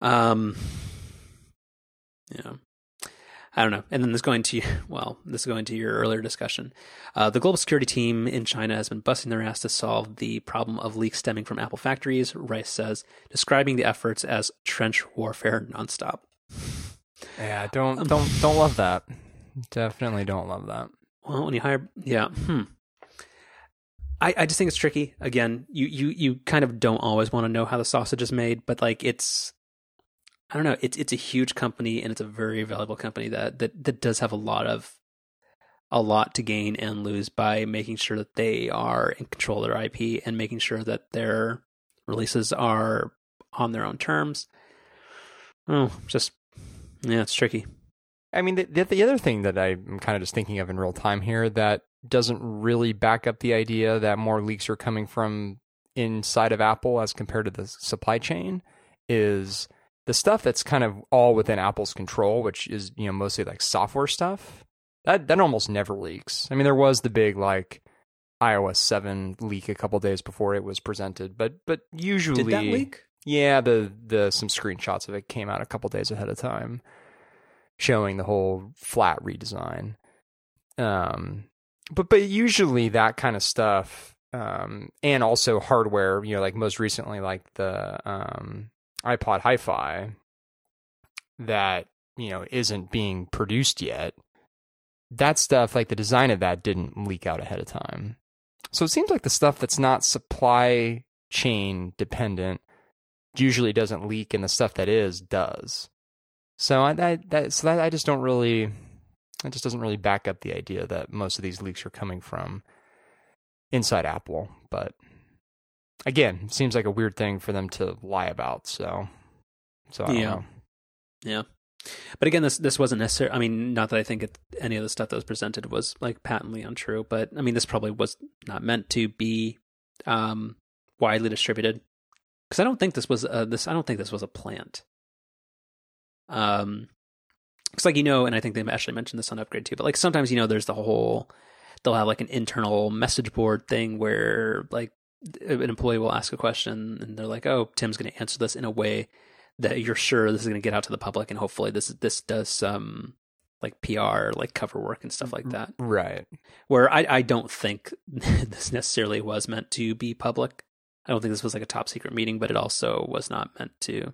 Um, yeah. I don't know. And then this going to well, this is going to your earlier discussion. Uh, the global security team in China has been busting their ass to solve the problem of leaks stemming from Apple factories. Rice says, describing the efforts as trench warfare nonstop. Yeah, don't um, don't don't love that. Definitely don't love that. Well, when you hire, yeah, hmm. I, I just think it's tricky. Again, you, you you kind of don't always want to know how the sausage is made, but like it's I don't know. It's it's a huge company and it's a very valuable company that that that does have a lot of a lot to gain and lose by making sure that they are in control of their IP and making sure that their releases are on their own terms. Oh, just yeah, it's tricky. I mean, the, the other thing that I'm kind of just thinking of in real time here that doesn't really back up the idea that more leaks are coming from inside of Apple as compared to the supply chain is the stuff that's kind of all within Apple's control, which is you know mostly like software stuff. That that almost never leaks. I mean, there was the big like iOS seven leak a couple days before it was presented, but but usually did that leak? Yeah, the the some screenshots of it came out a couple days ahead of time, showing the whole flat redesign. Um, but but usually that kind of stuff, um, and also hardware. You know, like most recently, like the um iPod Hi-Fi that you know isn't being produced yet. That stuff, like the design of that, didn't leak out ahead of time. So it seems like the stuff that's not supply chain dependent usually doesn't leak, and the stuff that is does. So I, that, that so that I just don't really, it just doesn't really back up the idea that most of these leaks are coming from inside Apple. But again, seems like a weird thing for them to lie about. So, so I don't yeah. know. Yeah. But again, this this wasn't necessary. I mean, not that I think it, any of the stuff that was presented was like patently untrue, but I mean, this probably was not meant to be um, widely distributed because I don't think this was uh, this. I don't think this was a plant. Um, because like you know, and I think they actually mentioned this on Upgrade too. But like sometimes you know, there's the whole they'll have like an internal message board thing where like an employee will ask a question and they're like, "Oh, Tim's going to answer this in a way that you're sure this is going to get out to the public, and hopefully this this does some like PR, like cover work and stuff like that." Right. Where I I don't think this necessarily was meant to be public. I don't think this was like a top secret meeting, but it also was not meant to.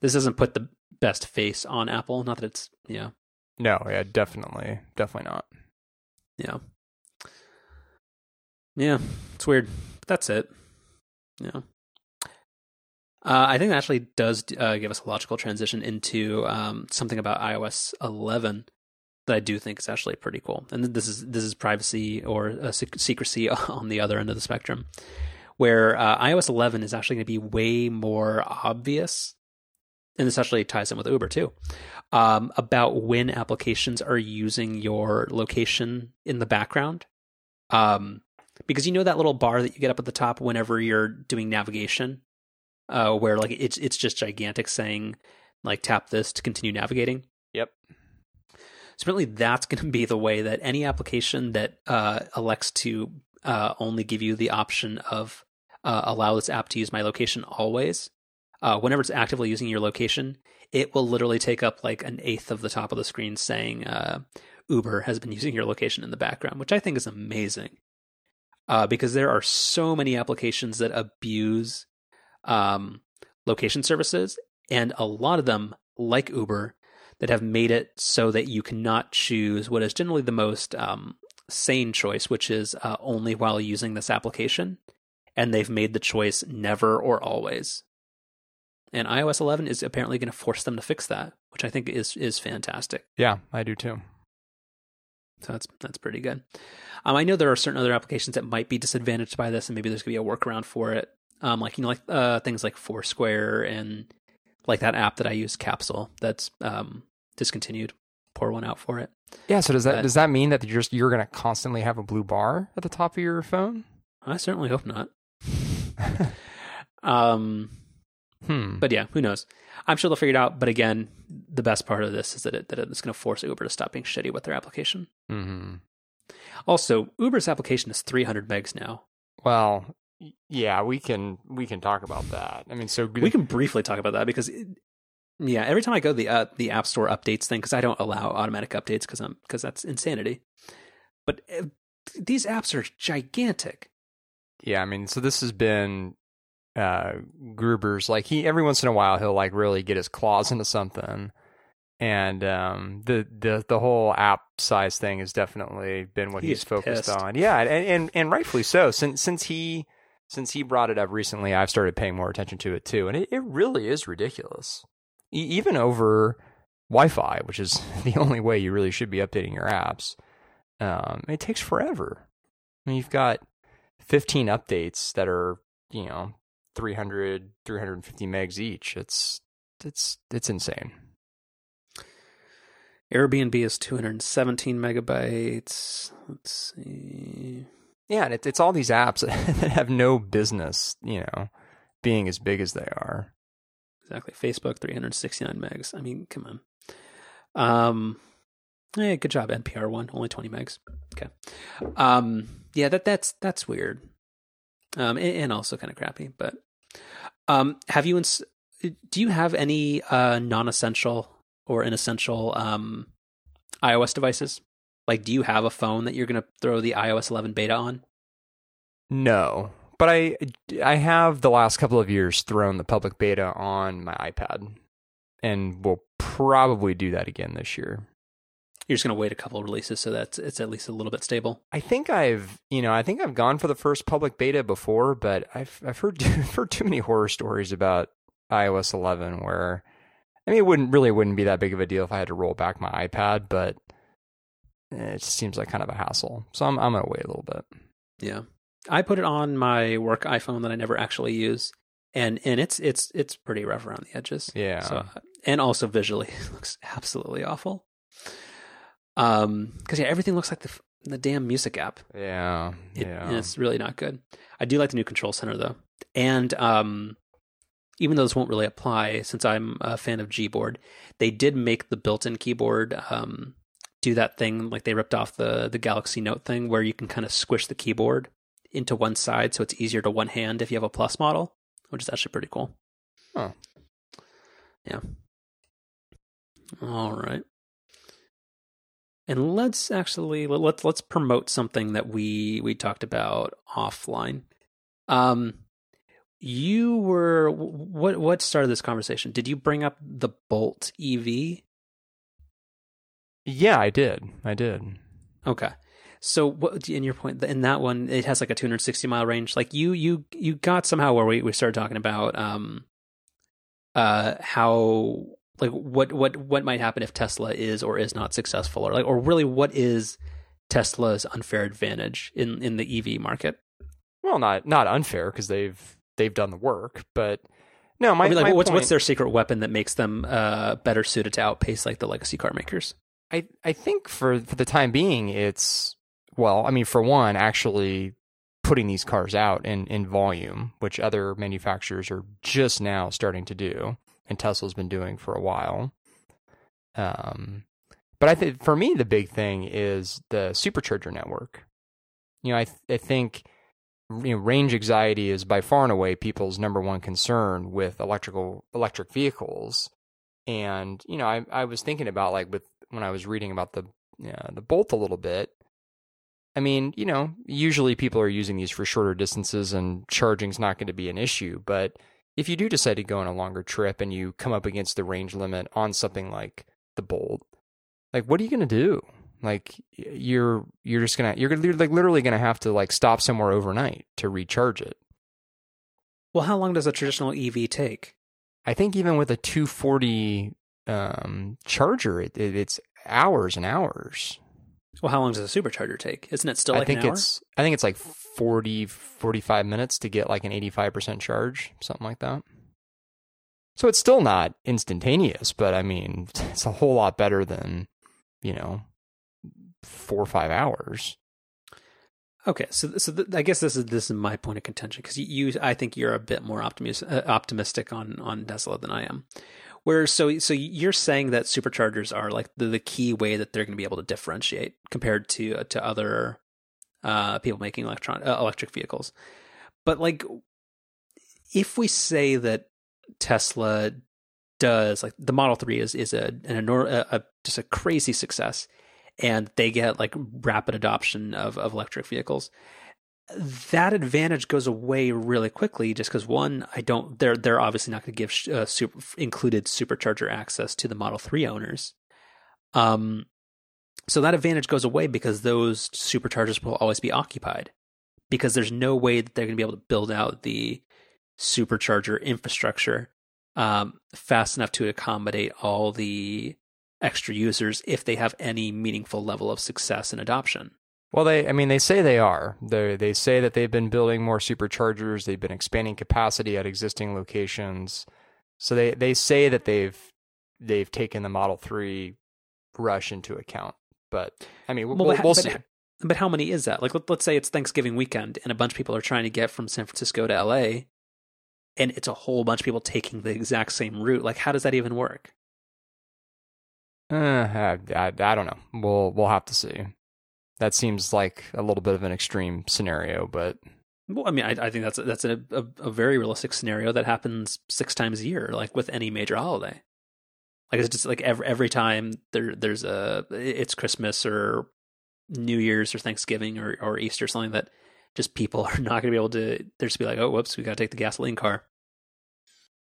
This doesn't put the best face on Apple. Not that it's yeah No, yeah, definitely, definitely not. yeah yeah. It's weird. That's it. Yeah. Uh, I think that actually does uh, give us a logical transition into um, something about iOS 11 that I do think is actually pretty cool. And this is this is privacy or uh, sec- secrecy on the other end of the spectrum, where uh, iOS 11 is actually going to be way more obvious, and this actually ties in with Uber too, um, about when applications are using your location in the background. Um, because you know that little bar that you get up at the top whenever you're doing navigation, uh, where like it's it's just gigantic saying like tap this to continue navigating. Yep. So really, that's going to be the way that any application that uh, elects to uh, only give you the option of uh, allow this app to use my location always, uh, whenever it's actively using your location, it will literally take up like an eighth of the top of the screen saying uh, Uber has been using your location in the background, which I think is amazing. Uh, because there are so many applications that abuse um, location services, and a lot of them, like Uber, that have made it so that you cannot choose what is generally the most um, sane choice, which is uh, only while using this application. And they've made the choice never or always. And iOS 11 is apparently going to force them to fix that, which I think is is fantastic. Yeah, I do too. So that's that's pretty good. Um, I know there are certain other applications that might be disadvantaged by this, and maybe there's gonna be a workaround for it. Um, like you know, like uh, things like Foursquare and like that app that I use, Capsule, that's um, discontinued. Pour one out for it. Yeah. So does that But- does that mean that you're just, you're going to constantly have a blue bar at the top of your phone? I certainly hope not. um, Hmm. but yeah, who knows? I'm sure they'll figure it out. But again, the best part of this is that it, that it's going to force Uber to stop being shitty with their application. hmm Also, Uber's application is 300 megs now. Well, yeah, we can we can talk about that. I mean, so we can briefly talk about that because it, yeah every time i go to the uh, the app store updates thing because i don't allow automatic updates because i'm because that's insanity but uh, these apps are gigantic Yeah, I mean, so this has been uh Gruber's like he every once in a while he'll like really get his claws into something. And um the the the whole app size thing has definitely been what He he's focused pissed. on. Yeah, and, and and rightfully so. Since since he since he brought it up recently, I've started paying more attention to it too. And it, it really is ridiculous. e- even over Wi-Fi, which is the only way you really should be updating your apps. Um, it takes forever. I mean, you've got 15 updates that are, you know, 300, 350 megs each. It's it's it's insane. Airbnb is 217 megabytes. Let's see. Yeah, and it, it's all these apps that have no business, you know, being as big as they are. Exactly. Facebook 369 megs. I mean, come on. Um, yeah, good job. NPR one only 20 megs. Okay. Um, yeah, that that's that's weird. Um, and, and also kind of crappy. But um, have you? Ins- do you have any uh non-essential or inessential um iOS devices? Like, do you have a phone that you're going to throw the iOS 11 beta on? No, but I I have the last couple of years thrown the public beta on my iPad, and will probably do that again this year. You're just going to wait a couple of releases so that it's at least a little bit stable. I think I've you know I think I've gone for the first public beta before, but I've I've heard heard too many horror stories about iOS 11 where I mean it wouldn't really wouldn't be that big of a deal if I had to roll back my iPad, but it seems like kind of a hassle. So I'm I'm gonna wait a little bit. Yeah. I put it on my work iPhone that I never actually use, and and it's it's it's pretty rough around the edges. Yeah. So and also visually it looks absolutely awful. Um, because yeah, everything looks like the the damn music app. Yeah. It, yeah. it's really not good. I do like the new control center though, and um, even though this won't really apply since I'm a fan of Gboard, they did make the built-in keyboard um do that thing like they ripped off the the Galaxy Note thing where you can kind of squish the keyboard into one side so it's easier to one hand if you have a plus model, which is actually pretty cool. Huh. Yeah. All right. And let's actually let- let's let's promote something that we we talked about offline. Um you were what what started this conversation? Did you bring up the Bolt EV? Yeah, I did. I did. Okay. So what in your point in that one it has like a 260 mile range. Like you you you got somehow where we we started talking about um uh how like what what what might happen if Tesla is or is not successful or like or really what is Tesla's unfair advantage in in the EV market? Well, not not unfair because they've they've done the work, but no, my, I mean, like my what's point, what's their secret weapon that makes them uh better suited to outpace like the legacy car makers? I I think for for the time being, it's well, I mean, for one, actually putting these cars out in in volume, which other manufacturers are just now starting to do, and Tesla's been doing for a while. Um, but I think for me, the big thing is the supercharger network. You know, I th- I think you know range anxiety is by far and away people's number one concern with electrical electric vehicles. And you know, I I was thinking about like with when I was reading about the uh, the Bolt a little bit. I mean, you know, usually people are using these for shorter distances, and charging's not going to be an issue. But if you do decide to go on a longer trip and you come up against the range limit on something like the Bolt, like what are you going to do? Like you're you're just gonna you're gonna you're like literally gonna have to like stop somewhere overnight to recharge it. Well, how long does a traditional EV take? I think even with a 240 um, charger, it, it, it's hours and hours. Well, how long does a supercharger take? Isn't it still I think an hour? it's I think it's like 40 45 minutes to get like an 85% charge, something like that. So it's still not instantaneous, but I mean, it's a whole lot better than, you know, 4 or 5 hours. Okay, so so th- I guess this is this is my point of contention because you, I think you're a bit more optimis- uh, optimistic on on Tesla than I am. Where so so you're saying that superchargers are like the, the key way that they're going to be able to differentiate compared to to other uh, people making electron uh, electric vehicles. But like, if we say that Tesla does like the Model Three is is a an a, a just a crazy success, and they get like rapid adoption of of electric vehicles that advantage goes away really quickly just because one i don't they're they're obviously not going to give uh, super, included supercharger access to the model 3 owners um so that advantage goes away because those superchargers will always be occupied because there's no way that they're going to be able to build out the supercharger infrastructure um, fast enough to accommodate all the extra users if they have any meaningful level of success and adoption. Well, they, I mean, they say they are. They they say that they've been building more superchargers. They've been expanding capacity at existing locations. So they, they say that they've they've taken the Model Three rush into account. But I mean, we'll, we'll, we'll but, see. But how many is that? Like, let, let's say it's Thanksgiving weekend and a bunch of people are trying to get from San Francisco to LA, and it's a whole bunch of people taking the exact same route. Like, how does that even work? Uh, I, I, I don't know. We'll we'll have to see. That seems like a little bit of an extreme scenario, but well, I mean, I, I think that's a, that's a, a, a very realistic scenario that happens six times a year, like with any major holiday. Like it's just like every every time there there's a it's Christmas or New Year's or Thanksgiving or or Easter or something that just people are not going to be able to. They're just be like, oh, whoops, we got to take the gasoline car.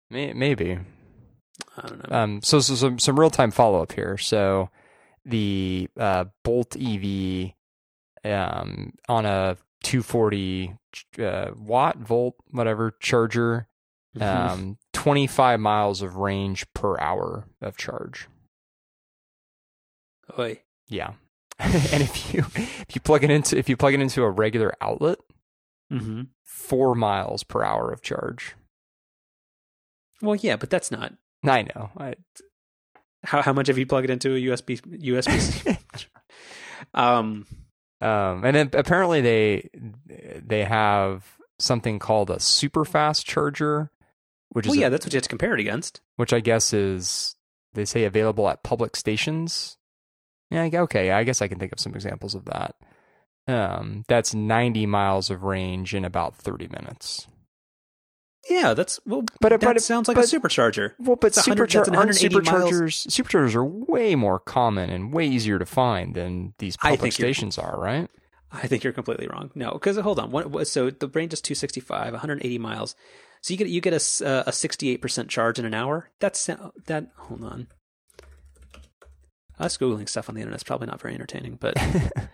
Maybe. I don't know. Um, so, so some some real time follow up here. So the uh, Bolt EV um, on a 240 uh, watt volt whatever charger, Mm-hmm. um, 25 miles of range per hour of charge. Oi. Yeah. and if you if you plug it into if you plug it into a regular outlet, Mm-hmm. four miles per hour of charge. Well, yeah, but that's not I know. I, how how much have you plugged into a USB USB? um, um, and then apparently they they have something called a super fast charger, which well, is yeah, a- that's what you have to compare it against. which I guess is they say available at public stations. Yeah, okay, I guess I can think of some examples of that. Um, that's 90 miles of range in about 30 minutes. Yeah, that's well. But- that but- sounds like but- a supercharger. Well, but It's a superchar- that's an 180 miles. superchargers superchargers are way more common and way easier to find than these public stations are, right? I think you're completely wrong. No, because hold on. What, what, so the range is 265, 180 miles. So you get you get a a 68% charge in an hour. That's that. Hold on. Us googling stuff on the internet is probably not very entertaining, but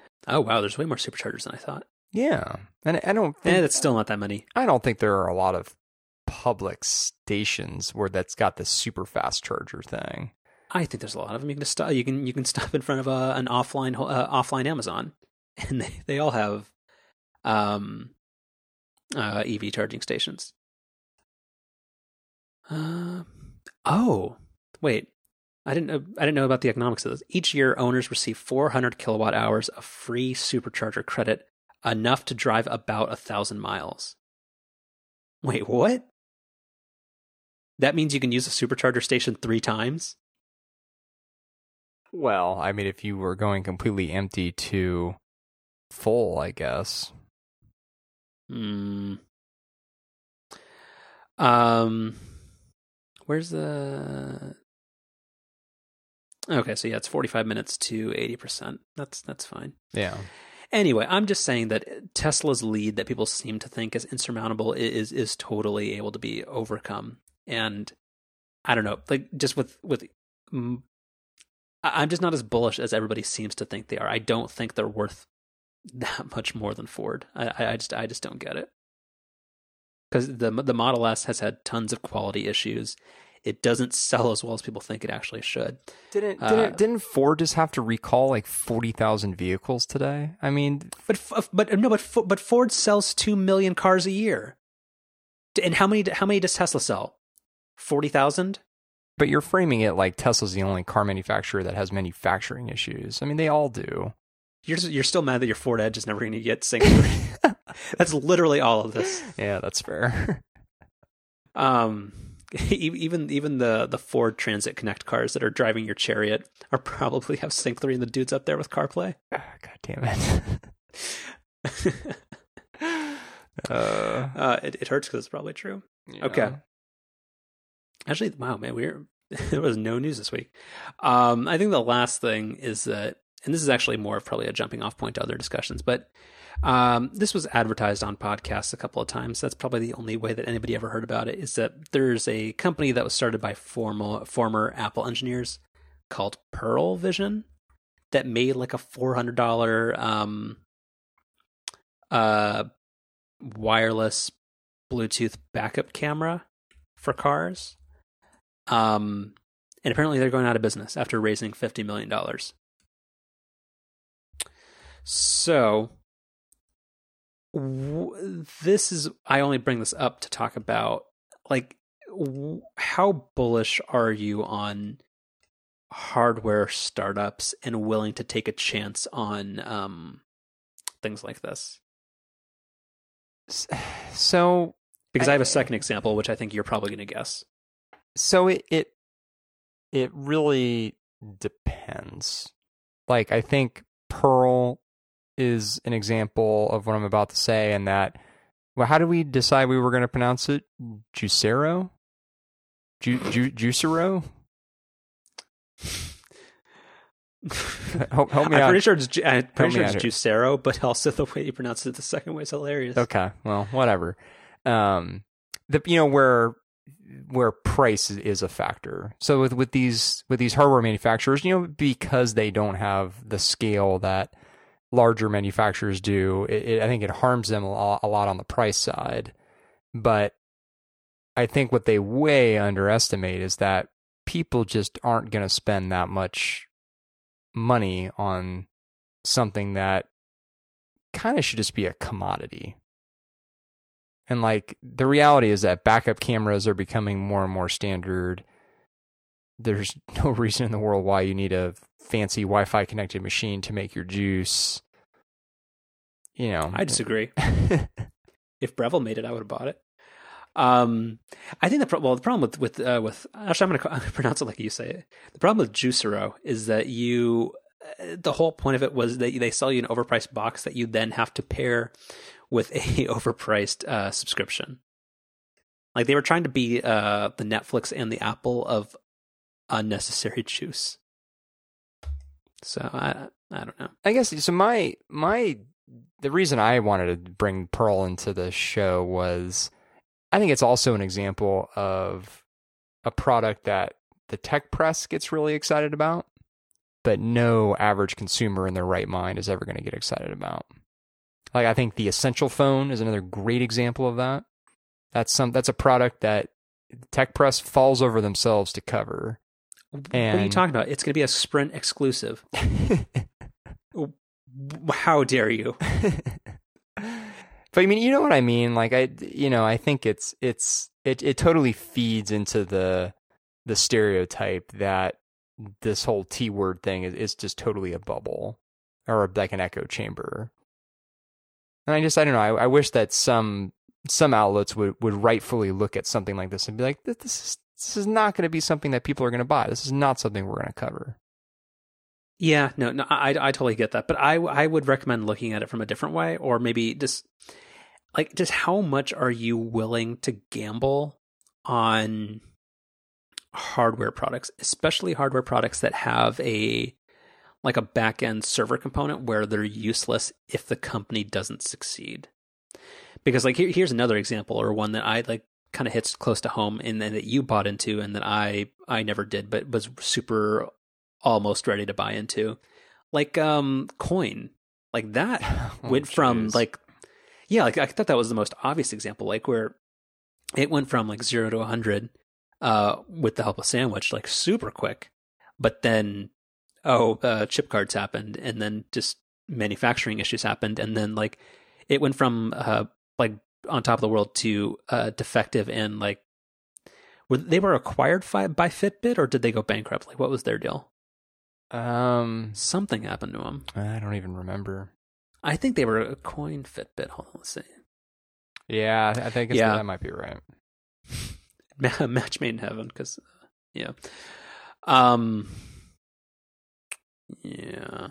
oh wow, there's way more superchargers than I thought. Yeah, and I don't think Eh, that's still not that many. I don't think there are a lot of public stations where that's got the super fast charger thing. I think there's a lot of them. You can stop. You can you can stop in front of a, an offline uh, offline Amazon, and they they all have um uh, EV charging stations. Uh, oh, wait. I didn't know, I didn't know about the economics of this. Each year, owners receive 400 kilowatt hours of free supercharger credit, enough to drive about a thousand miles. Wait, what? That means you can use a supercharger station three times. Well, I mean, if you were going completely empty to full, I guess. Hmm. Um, where's the? Okay, so yeah, it's forty-five minutes to eighty percent. That's that's fine. Yeah. Anyway, I'm just saying that Tesla's lead that people seem to think is insurmountable is is totally able to be overcome. And I don't know, like just with with, mm, I'm just not as bullish as everybody seems to think they are. I don't think they're worth that much more than Ford. I I- just I just don't get it because the the Model S has had tons of quality issues. It doesn't sell as well as people think it actually should. Didn't Uh, didn't, didn't Ford just have to recall like forty thousand vehicles today? I mean, But but no, but but Ford sells two million cars a year, and how many how many does Tesla sell? Forty thousand. but you're framing it like Tesla's the only car manufacturer that has manufacturing issues. I mean, they all do. You're you're still mad that your Ford Edge is never going to get sync. That's literally all of this. Yeah, that's fair. Um, even even the the Ford Transit Connect cars that are driving your Chariot are probably have Sync three and the dudes up there with CarPlay. Ah, God damn it. uh, uh, it it hurts because it's probably true. yeah. Okay. Actually, wow, man, we're there was no news this week. Um, I think the last thing is that, and this is actually more of probably a jumping off point to other discussions, but um, this was advertised on podcasts a couple of times. That's probably the only way that anybody ever heard about it. Is that there's a company that was started by former former Apple engineers called Pearl Vision that made like a four hundred dollar um, uh, wireless Bluetooth backup camera for cars. Um, and apparently they're going out of business after raising fifty million dollars. So w- this is I only bring this up to talk about like w- how bullish are you on hardware startups and willing to take a chance on um, things like this? So because I, I have a second example, which I think you're probably going to guess. So it, it it really depends. Like I think Pearl is an example of what I'm about to say, and that. Well, how do we decide we were going to pronounce it? Juicero? Ju- Ju- Juicero? help, help, me I'm out. pretty sure it's, I'm pretty sure it's Juicero, but also the way you pronounce it the second way is hilarious. Okay, well, whatever. Um, the you know where where price is a factor. So with with these with these hardware manufacturers, you know, because they don't have the scale that larger manufacturers do, it, it, I think it harms them a lot, a lot on the price side. But I think what they way underestimate is that people just aren't going to spend that much money on something that kind of should just be a commodity. And like the reality is that backup cameras are becoming more and more standard. There's no reason in the world why you need a fancy Wi-Fi connected machine to make your juice. You know, I disagree. if Breville made it, I would have bought it. Um, I think the pro- well, the problem with with uh, with actually, I'm going to pronounce it like you say it. The problem with Juicero is that you, uh, the whole point of it was that they sell you an overpriced box that you then have to pair with a overpriced uh, subscription. Like they were trying to be uh, the Netflix and the Apple of unnecessary juice. So I I don't know. I guess so. My my the reason I wanted to bring Pearl into the show was I think it's also an example of a product that the tech press gets really excited about, but no average consumer in their right mind is ever going to get excited about. Like I think the Essential phone is another great example of that. That's some that's a product that tech press falls over themselves to cover. And what are you talking about? It's going to be a Sprint exclusive. How dare you? but I mean, you know what I mean? Like I you know, I think it's it's it it totally feeds into the the stereotype that this whole T word thing is, is just totally a bubble or like an echo chamber. And I just I don't know. I, I wish that some some outlets would, would rightfully look at something like this and be like, this is this is not going to be something that people are going to buy. This is not something we're going to cover. Yeah, no, no, I I totally get that, but I I would recommend looking at it from a different way, or maybe just like just how much are you willing to gamble on hardware products, especially hardware products that have a like a back end server component where they're useless if the company doesn't succeed. Because like here, here's another example or one that I like kind of hits close to home and then that you bought into and that I I never did but was super almost ready to buy into. Like um coin. Like that oh, went geez. from like yeah, like I thought that was the most obvious example like where it went from like 0 to 100 uh with the help of sandwich like super quick. But then oh, uh, chip cards happened, and then just manufacturing issues happened, and then like it went from uh, like on top of the world to uh, defective and like were they were acquired by, by Fitbit or did they go bankrupt? Like what was their deal? Um, something happened to them. I don't even remember. I think they were a coin Fitbit. Hold on, let's see. Yeah, I think yeah. that might be right. Match made in heaven, because uh, yeah. Um, yeah.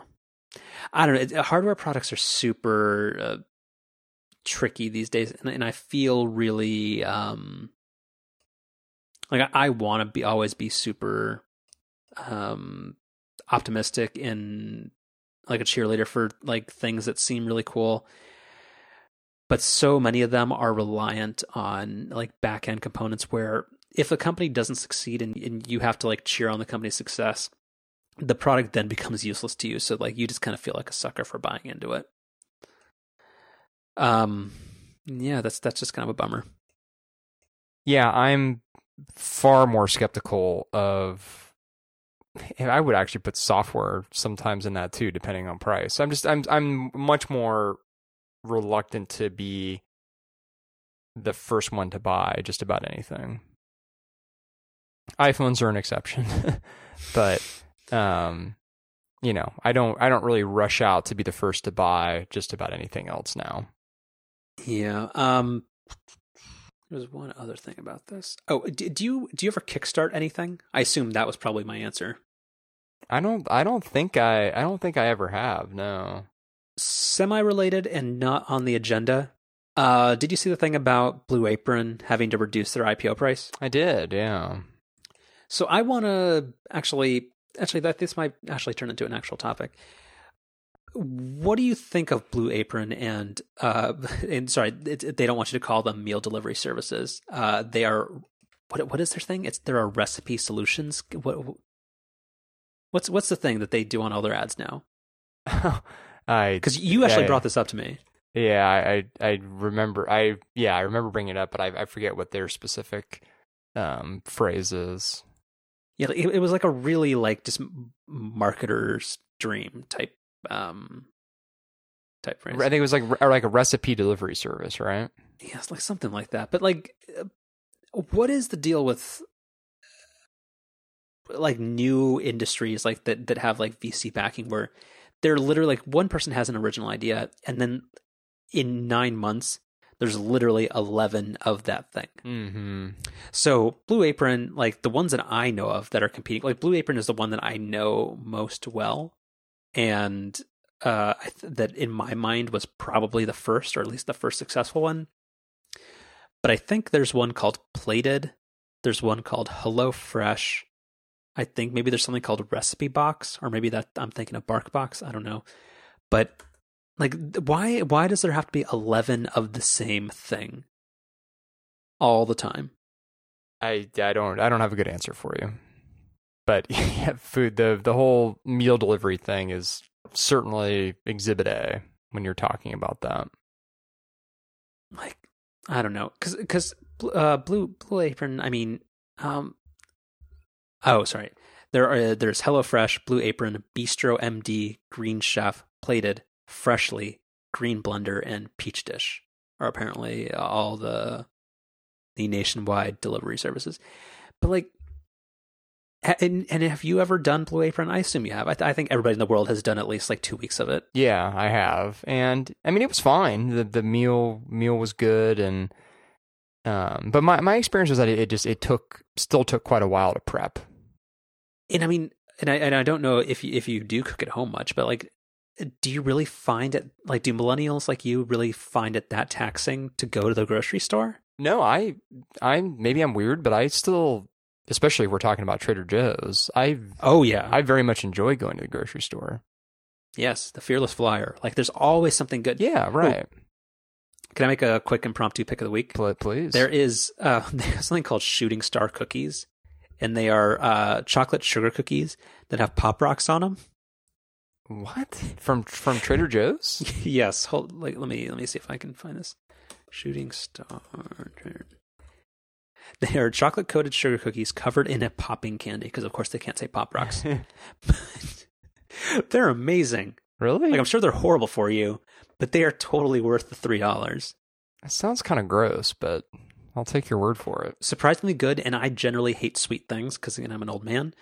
I don't know. Hardware products are super uh, tricky these days, and, and, I feel really um, like I, I want to be always be super um, optimistic and like a cheerleader for like things that seem really cool. But so many of them are reliant on like back end components where if a company doesn't succeed and, and you have to like cheer on the company's success, the product then becomes useless to you. So like you just kind of feel like a sucker for buying into it. Um, yeah, that's that's just kind of a bummer. Yeah, I'm far more skeptical of. I would actually put software sometimes in that too, depending on price. I'm just I'm I'm much more reluctant to be the first one to buy just about anything. iPhones are an exception, but um, you know, I don't I don't really rush out to be the first to buy just about anything else now. Yeah. Um there's one other thing about this. Oh, do, do you do you ever kickstart anything? I assume that was probably my answer. I don't I don't think I I don't think I ever have. No. Semi related and not on the agenda. Uh did you see the thing about Blue Apron having to reduce their IPO price? I did, yeah. So I want to actually actually that this might actually turn into an actual topic. What do you think of Blue Apron and uh and sorry, it, they don't want you to call them meal delivery services. Uh they are what what is their thing? It's there are recipe solutions. What what's what's the thing that they do on all their ads now? I Because you actually I- brought this up to me. Yeah, I, I I remember I yeah, I remember bringing it up, but I I forget what their specific um phrase is. Yeah, it, it was like a really like just marketer's dream type um type phrase. I think it was like or like a recipe delivery service, right? Yeah, it's like something like that. But like, uh, what is the deal with like new industries like that that have like VC backing where they're literally like one person has an original idea and then in nine months there's literally 11 of that thing. Mm-hmm. So Blue Apron, like the ones that I know of that are competing, like Blue Apron is the one that I know most well, and uh, I th- that in my mind was probably the first, or at least the first successful one. But I think there's one called Plated. There's one called Hello Fresh. I think maybe there's something called Recipe Box, or maybe that I'm thinking of Bark Box. I don't know, but like why why does there have to be 11 of the same thing all the time? I I don't I don't have a good answer for you. But yeah, food the the whole meal delivery thing is certainly exhibit A when you're talking about that. like I don't know because because uh, blue blue apron. I mean, um, oh sorry. There are there's HelloFresh, Blue Apron, Bistro MD, Green Chef, Plated, Freshly, Green Blender, and Peach Dish are apparently all the the nationwide delivery services. But like, and, and have you ever done Blue Apron? I assume you have. I, th- I think everybody in the world has done at least like two weeks of it. Yeah, I have. And I mean it was fine. The the meal meal was good and um but my my experience was that it, it just it took still took quite a while to prep. and I mean, and I and I don't know if you, if you do cook at home much, but like, do you really find it like do millennials like you really find it that taxing to go to the grocery store? No, I I'm maybe I'm weird, but I still especially if we're talking about Trader Joe's, I Oh yeah, I very much enjoy going to the grocery store. yes, the fearless flyer. Like, there's always something good. Yeah, right. Can I make a quick impromptu pick of the week? Please. There is uh, something called Shooting Star cookies, and they are uh, chocolate sugar cookies that have pop rocks on them. What? From from Trader Joe's? yes, hold. Like, let me let me see if I can find this. Shooting Star. They are chocolate coated sugar cookies covered in a popping candy because, of course, they can't say pop rocks. they're amazing. really? Like I'm sure they're horrible for you, but they are totally worth the three dollars. That sounds kind of gross, but I'll take your word for it. Surprisingly good, and I generally hate sweet things because again I'm an old man,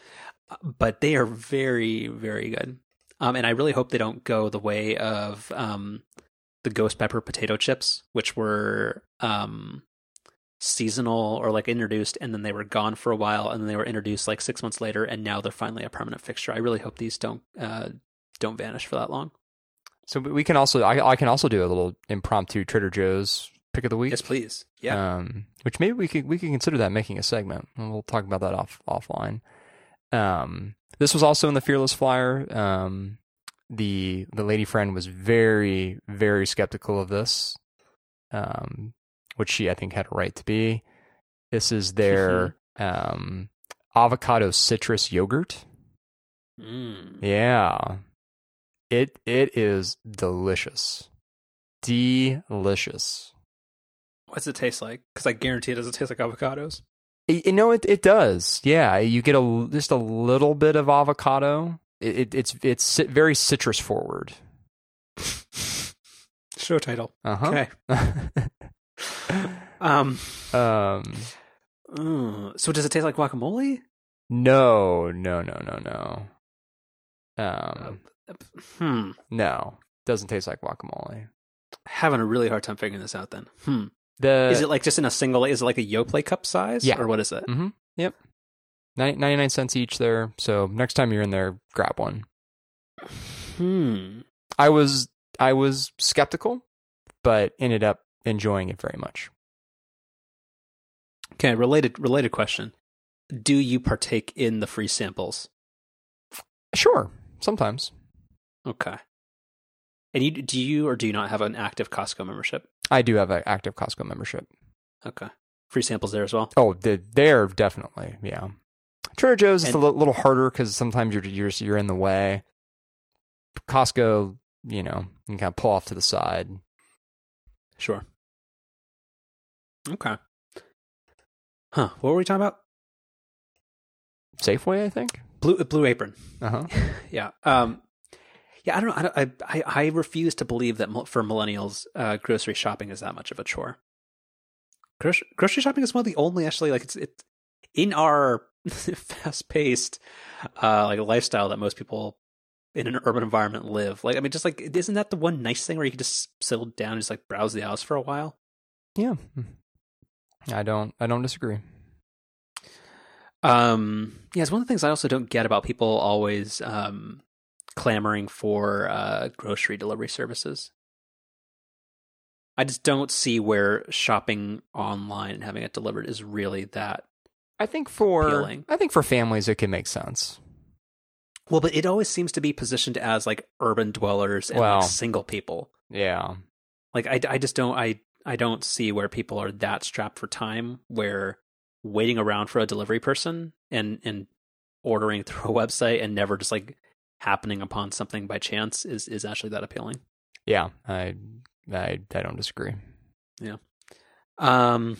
but they are very very good. Um, and I really hope they don't go the way of um, the ghost pepper potato chips, which were um, seasonal or like introduced, and then they were gone for a while, and then they were introduced like six months later, and now they're finally a permanent fixture. I really hope these don't uh, don't vanish for that long. So we can also I, I can also do a little impromptu Trader Joe's pick of the week. Yes, please. Yeah. Um, which maybe we could we could consider that making a segment, and we'll talk about that off offline. Um, this was also in the Fearless Flyer. Um, the the lady friend was very very skeptical of this, um, which she I think had a right to be. This is their um, avocado citrus yogurt. Mm. Yeah, it it is delicious, delicious. What's it taste like? Because I guarantee it doesn't taste like avocados. You know, it it does. Yeah, you get a just a little bit of avocado. It, it it's it's very citrus forward. Show title. Uh huh. Okay. um. um. uh, so does it taste like guacamole? No, no, no, no, no. Um. Hmm. No, doesn't taste like guacamole. Having a really hard time figuring this out. Then. Hmm. The is it like just in a single? Is it like a Yoplait cup size? Yeah. Or what is it? Mm-hmm. Yep. 99 cents each there. So next time you're in there, grab one. Hmm. I was I was skeptical, but ended up enjoying it very much. Okay. Related related question. Do you partake in the free samples? Sure, sometimes. Okay. And you do you or do you not have an active Costco membership? I do have an active Costco membership. Okay. Free samples there as well. Oh, the, there definitely, yeah. Trader Joe's is And- a li- little harder because sometimes you're you're you're in the way. Costco, you know, you can kind of pull off to the side. Sure. Okay. Huh. What were we talking about? Safeway, I think. Blue Blue Apron. Uh huh. Yeah. Um. Yeah. I don't know. I don't, I, I I refuse to believe that for millennials, uh, grocery shopping is that much of a chore. Grocery, grocery shopping is one of the only actually like it's it in our fast paced uh like lifestyle that most people in an urban environment live. Like I mean, just like isn't that the one nice thing where you can just settle down and just like browse the house for a while? Yeah. I don't I don't disagree. Um, yeah, it's one of the things I also don't get about people always um, clamoring for uh, grocery delivery services. I just don't see where shopping online and having it delivered is really that. I think for Appealing. I think for families it can make sense. Well, but it always seems to be positioned as like urban dwellers and Well. like single people. Yeah. Like I, I just don't I I don't see where people are that strapped for time where waiting around for a delivery person and and ordering through a website and never just like happening upon something by chance is is actually that appealing. Yeah. I I I don't disagree. Yeah. Um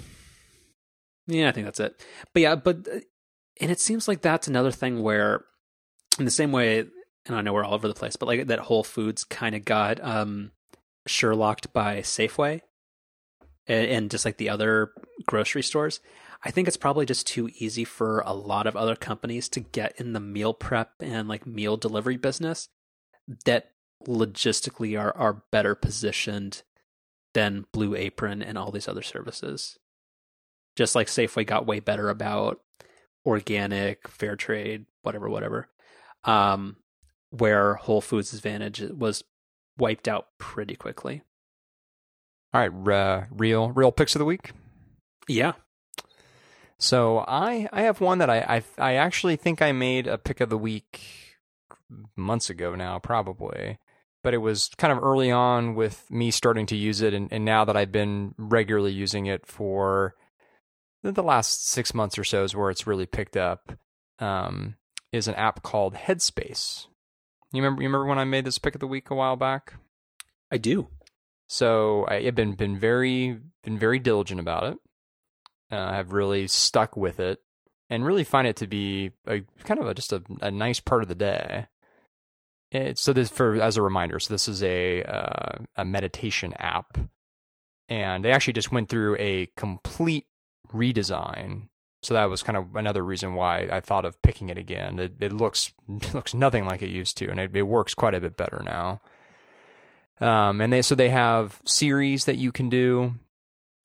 yeah, I think that's it. But yeah, but uh, and it seems like that's another thing where in the same way and I know we're all over the place, but like that Whole Foods kind of got um Sherlocked by Safeway and, and just like the other grocery stores. I think it's probably just too easy for a lot of other companies to get in the meal prep and like meal delivery business that logistically are are better positioned than Blue Apron and all these other services. Just like Safeway got way better about organic, fair trade, whatever, whatever. Um, where Whole Foods' advantage was wiped out pretty quickly. All right, uh, real real picks of the week. Yeah. So I I have one that I, I I actually think I made a pick of the week months ago now probably, but it was kind of early on with me starting to use it, and, and now that I've been regularly using it for the- last six months or so is where it's really picked up. Um, is an app called Headspace. You remember you remember when I made this pick of the week a while back? I do. So I have been been very been very diligent about it. Uh, I've really stuck with it, and really find it to be a kind of a, just a, a nice part of the day. It's, so this for as a reminder. So this is a uh, a meditation app, and they actually just went through a complete redesign. So that was kind of another reason why I thought of picking it again. It, it looks it looks nothing like it used to, and it, it works quite a bit better now. Um, and they so they have series that you can do,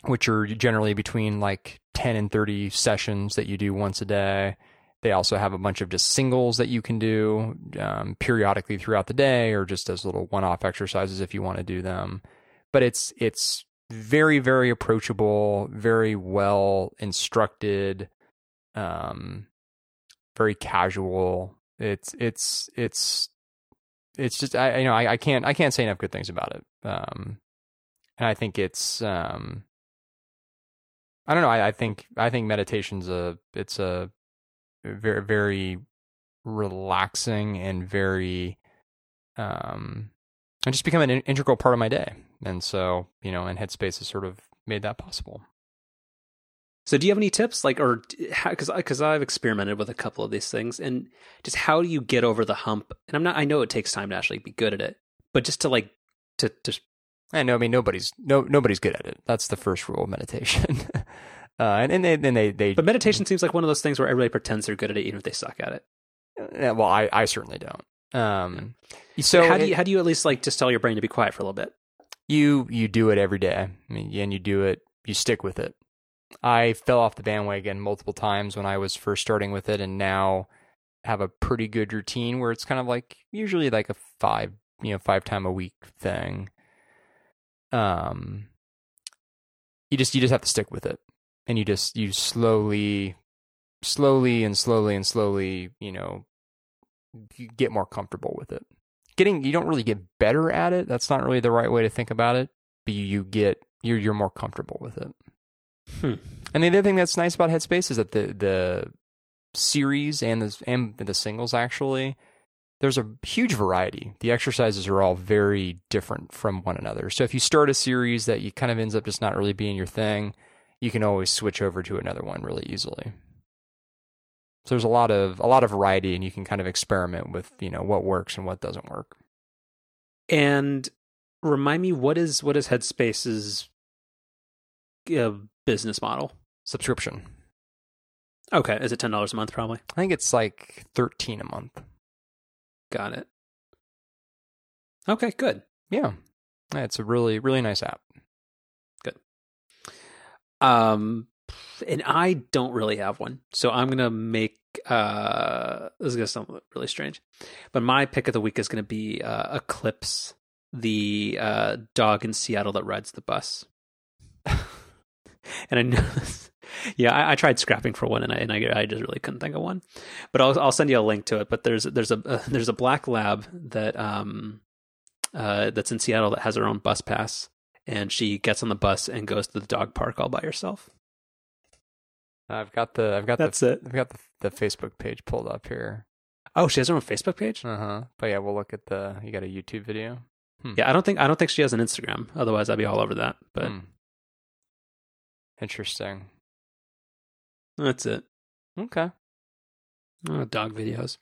which are generally between like ten and thirty sessions that you do once a day. They also have a bunch of just singles that you can do um, periodically throughout the day, or just as little one-off exercises if you want to do them. But it's it's very very approachable, very well instructed, um, very casual. It's it's it's it's just I you know I, I can't I can't say enough good things about it. Um, and I think it's um, I don't know. I, I think I think meditation's a it's a very very relaxing and very um, and just become an in- integral part of my day. And so you know, and Headspace has sort of made that possible. So, do you have any tips, like, or because because I've experimented with a couple of these things, and just how do you get over the hump? And I'm not. I know it takes time to actually be good at it, but just to like to to. I know. I mean, nobody's no nobody's good at it. That's the first rule of meditation. uh, and and they, then they they. But meditation seems like one of those things where everybody pretends they're good at it, even if they suck at it. Yeah, well, I I certainly don't. Um, so how do you how do you at least like just tell your brain to be quiet for a little bit? You you do it every day. I mean, and you do it. You stick with it. I fell off the bandwagon multiple times when I was first starting with it, and now have a pretty good routine where it's kind of like usually like a five, you know, five time a week thing. Um, you just you just have to stick with it, and you just you slowly, slowly and slowly and slowly, you know, you get more comfortable with it. Getting you don't really get better at it. That's not really the right way to think about it. But you, you get you're you're more comfortable with it. Hmm. And the other thing that's nice about Headspace is that the the series and the and the singles actually there's a huge variety. The exercises are all very different from one another. So if you start a series that you kind of ends up just not really being your thing, you can always switch over to another one really easily. So there's a lot of a lot of variety and you can kind of experiment with, you know, what works and what doesn't work. And remind me what is what is Headspace's uh, business model? Subscription. Okay, is it ten dollars a month? Probably. I think it's like thirteen a month. Got it. Okay, good. Yeah. it's a really really nice app. Good. Um, and I don't really have one, so I'm gonna make. Uh, this is gonna sound really strange, but my pick of the week is gonna be uh, Eclipse, the uh, dog in Seattle that rides the bus. and I know, yeah, I, I, tried scrapping for one, and I and I, I, just really couldn't think of one. But I'll I'll send you a link to it. But there's there's a uh, there's a black lab that um uh that's in Seattle that has her own bus pass, and she gets on the bus and goes to the dog park all by herself. I've got the I've got that's the, it. I've got the, the Facebook page pulled up here. Oh, she has her own Facebook page. Uh huh. But yeah, we'll look at the. You got a YouTube video. Hmm. Yeah, I don't think I don't think she has an Instagram. Otherwise, I'd be all over that. But hmm. interesting. That's it. Okay. Oh, dog videos.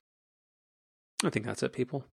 I think that's it, people.